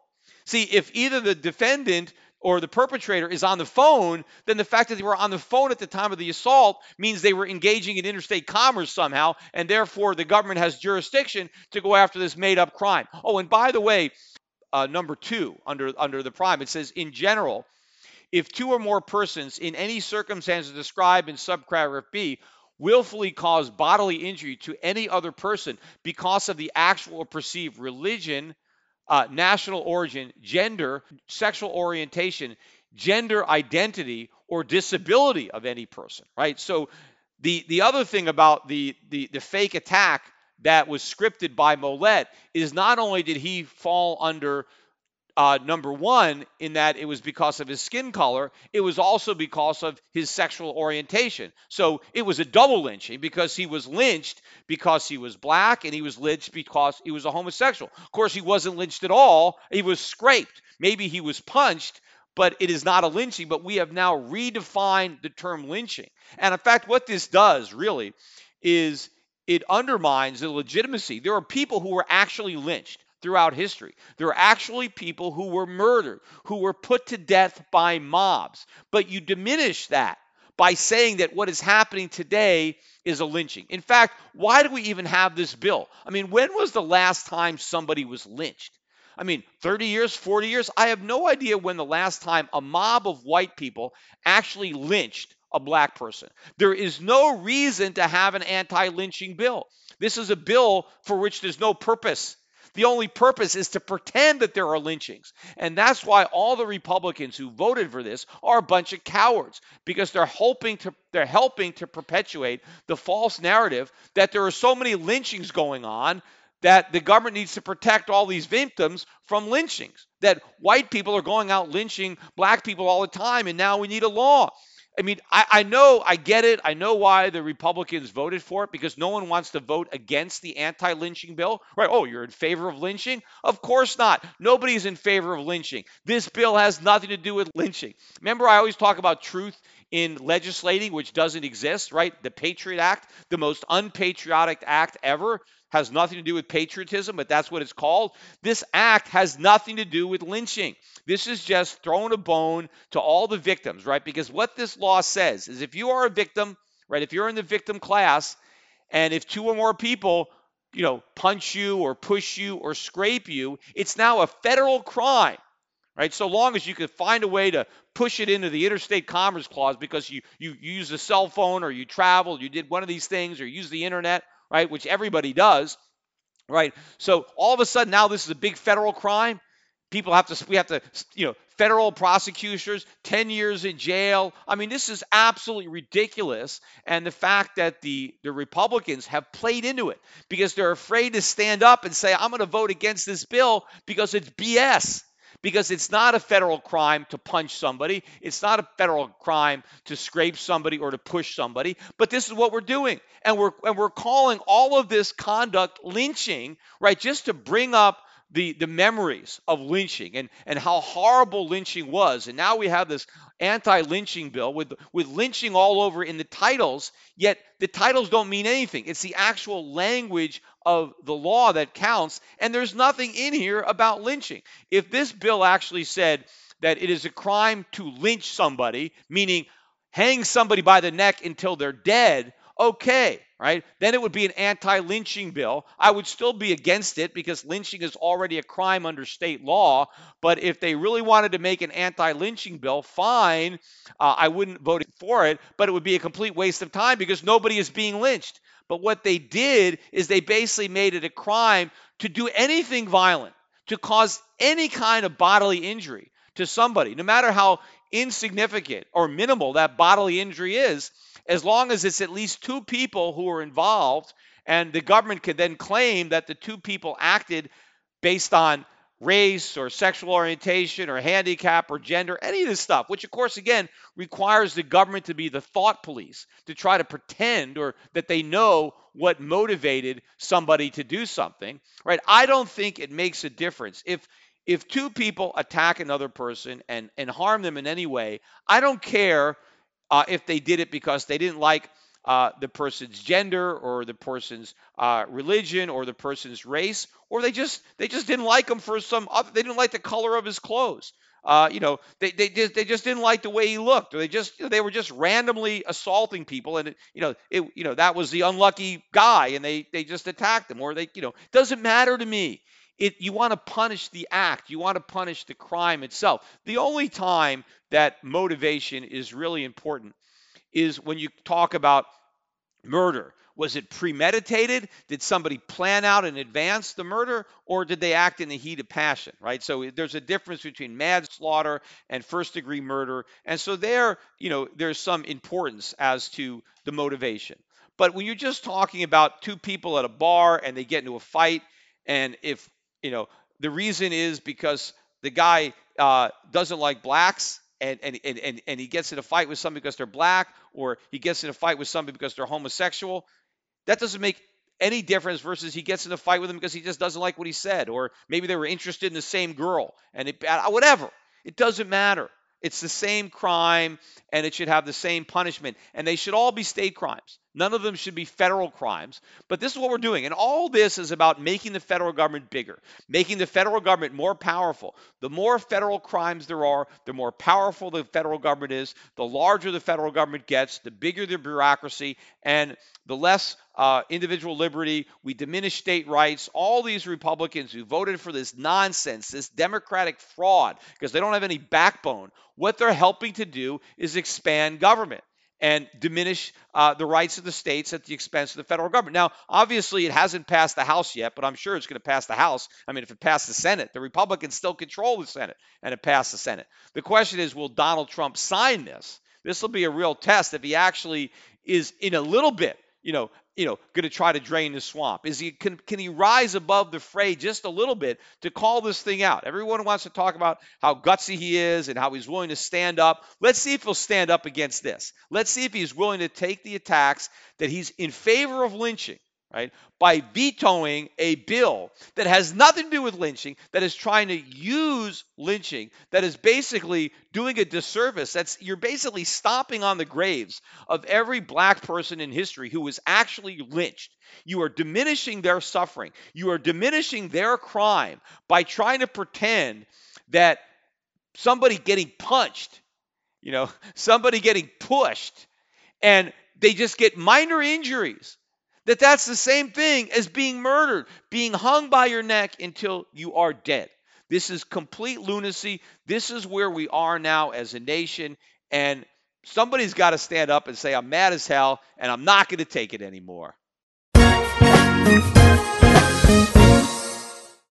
See, if either the defendant or the perpetrator is on the phone, then the fact that they were on the phone at the time of the assault means they were engaging in interstate commerce somehow, and therefore the government has jurisdiction to go after this made up crime. Oh, and by the way, uh, number two under under the prime, it says in general, if two or more persons in any circumstances described in subparagraph B willfully cause bodily injury to any other person because of the actual or perceived religion, uh, national origin, gender, sexual orientation, gender identity, or disability of any person, right? So the, the other thing about the, the, the fake attack that was scripted by Smollett is not only did he fall under uh, number one, in that it was because of his skin color, it was also because of his sexual orientation. So it was a double lynching because he was lynched because he was black and he was lynched because he was a homosexual. Of course, he wasn't lynched at all, he was scraped. Maybe he was punched, but it is not a lynching. But we have now redefined the term lynching. And in fact, what this does really is it undermines the legitimacy. There are people who were actually lynched throughout history. There are actually people who were murdered, who were put to death by mobs. But you diminish that by saying that what is happening today is a lynching. In fact, why do we even have this bill? I mean, when was the last time somebody was lynched? I mean, 30 years, 40 years? I have no idea when the last time a mob of white people actually lynched a black person. There is no reason to have an anti lynching bill. This is a bill for which there's no purpose. The only purpose is to pretend that there are lynchings. And that's why all the Republicans who voted for this are a bunch of cowards because they're hoping to they're helping to perpetuate the false narrative that there are so many lynchings going on that the government needs to protect all these victims from lynchings. That white people are going out lynching black people all the time and now we need a law. I mean, I, I, know, I get it. I know why the Republicans voted for it because no one wants to vote against the anti lynching bill. Right? Oh, you're in favor of lynching? Of course not. Nobody's in favor of lynching. This bill has nothing to do with lynching. Remember, I always talk about truth in legislating, which doesn't exist, right? The Patriot Act, the most unpatriotic act ever has nothing to do with patriotism, but that's what it's called. This act has nothing to do with lynching. This is just throwing a bone to all the victims, right? Because what this law says is if you are a victim, right, if you're in the victim class, and if two or more people, you know, punch you or push you or scrape you, it's now a federal crime. Right, so long as you can find a way to push it into the interstate commerce clause because you, you, you use a cell phone or you traveled, you did one of these things or use the internet, right? Which everybody does, right? So all of a sudden now this is a big federal crime. People have to, we have to, you know, federal prosecutors, 10 years in jail. I mean, this is absolutely ridiculous. And the fact that the, the Republicans have played into it because they're afraid to stand up and say, I'm going to vote against this bill because it's BS because it's not a federal crime to punch somebody. It's not a federal crime to scrape somebody or to push somebody. But this is what we're doing. And we're, and we're calling all of this conduct lynching, right? Just to bring up the, the memories of lynching and, and how horrible lynching was. And now we have this anti lynching bill with, with lynching all over in the titles, yet the titles don't mean anything. It's the actual language of the law that counts, and there's nothing in here about lynching. If this bill actually said that it is a crime to lynch somebody, meaning hang somebody by the neck until they're dead, okay. Right? Then it would be an anti lynching bill. I would still be against it because lynching is already a crime under state law. But if they really wanted to make an anti lynching bill, fine. Uh, I wouldn't vote for it, but it would be a complete waste of time because nobody is being lynched. But what they did is they basically made it a crime to do anything violent, to cause any kind of bodily injury to somebody, no matter how insignificant or minimal that bodily injury is as long as it's at least two people who are involved, and the government could then claim that the two people acted based on race or sexual orientation or handicap or gender, any of this stuff, which of course, again, requires the government to be the thought police, to try to pretend or that they know what motivated somebody to do something, right? I don't think it makes a difference. If if two people attack another person and, and harm them in any way, I don't care uh, if they did it because they didn't like uh, the person's gender or the person's uh, religion or the person's race, or they just they just didn't like him for some other, they didn't like the color of his clothes. Uh, you know, they they just they just didn't like the way he looked, or they just you know, they were just randomly assaulting people, and it, you know it you know that was the unlucky guy, and they they just attacked him, or they you know doesn't matter to me. It, you want to punish the act, you want to punish the crime itself. The only time that motivation is really important is when you talk about murder. Was it premeditated? Did somebody plan out in advance the murder, or did they act in the heat of passion? Right. So there's a difference between manslaughter and first-degree murder, and so there, you know, there's some importance as to the motivation. But when you're just talking about two people at a bar and they get into a fight, and if you know, the reason is because the guy uh, doesn't like blacks and, and, and, and he gets in a fight with somebody because they're black or he gets in a fight with somebody because they're homosexual. That doesn't make any difference versus he gets in a fight with them because he just doesn't like what he said or maybe they were interested in the same girl and it, uh, whatever. It doesn't matter. It's the same crime and it should have the same punishment. And they should all be state crimes. None of them should be federal crimes. But this is what we're doing. And all this is about making the federal government bigger, making the federal government more powerful. The more federal crimes there are, the more powerful the federal government is. The larger the federal government gets, the bigger the bureaucracy, and the less uh, individual liberty. We diminish state rights. All these Republicans who voted for this nonsense, this Democratic fraud, because they don't have any backbone, what they're helping to do is expand government and diminish uh, the rights of the states at the expense of the federal government. Now, obviously, it hasn't passed the House yet, but I'm sure it's going to pass the House. I mean, if it passed the Senate, the Republicans still control the Senate, and it passed the Senate. The question is, will Donald Trump sign this? This will be a real test if he actually is in a little bit, you know, you know, going to try to drain the swamp? Is he can, can he rise above the fray just a little bit to call this thing out? Everyone wants to talk about how gutsy he is and how he's willing to stand up. Let's see if he'll stand up against this. Let's see if he's willing to take the attacks that he's in favor of lynching right, by vetoing a bill that has nothing to do with lynching, that is trying to use lynching, that is basically doing a disservice. That's you're basically stomping on the graves of every black person in history who was actually lynched. You are diminishing their suffering. You are diminishing their crime by trying to pretend that somebody getting punched, you know, somebody getting pushed, and they just get minor injuries that that's the same thing as being murdered, being hung by your neck until you are dead. This is complete lunacy. This is where we are now as a nation. And somebody's got to stand up and say, I'm mad as hell and I'm not going to take it anymore.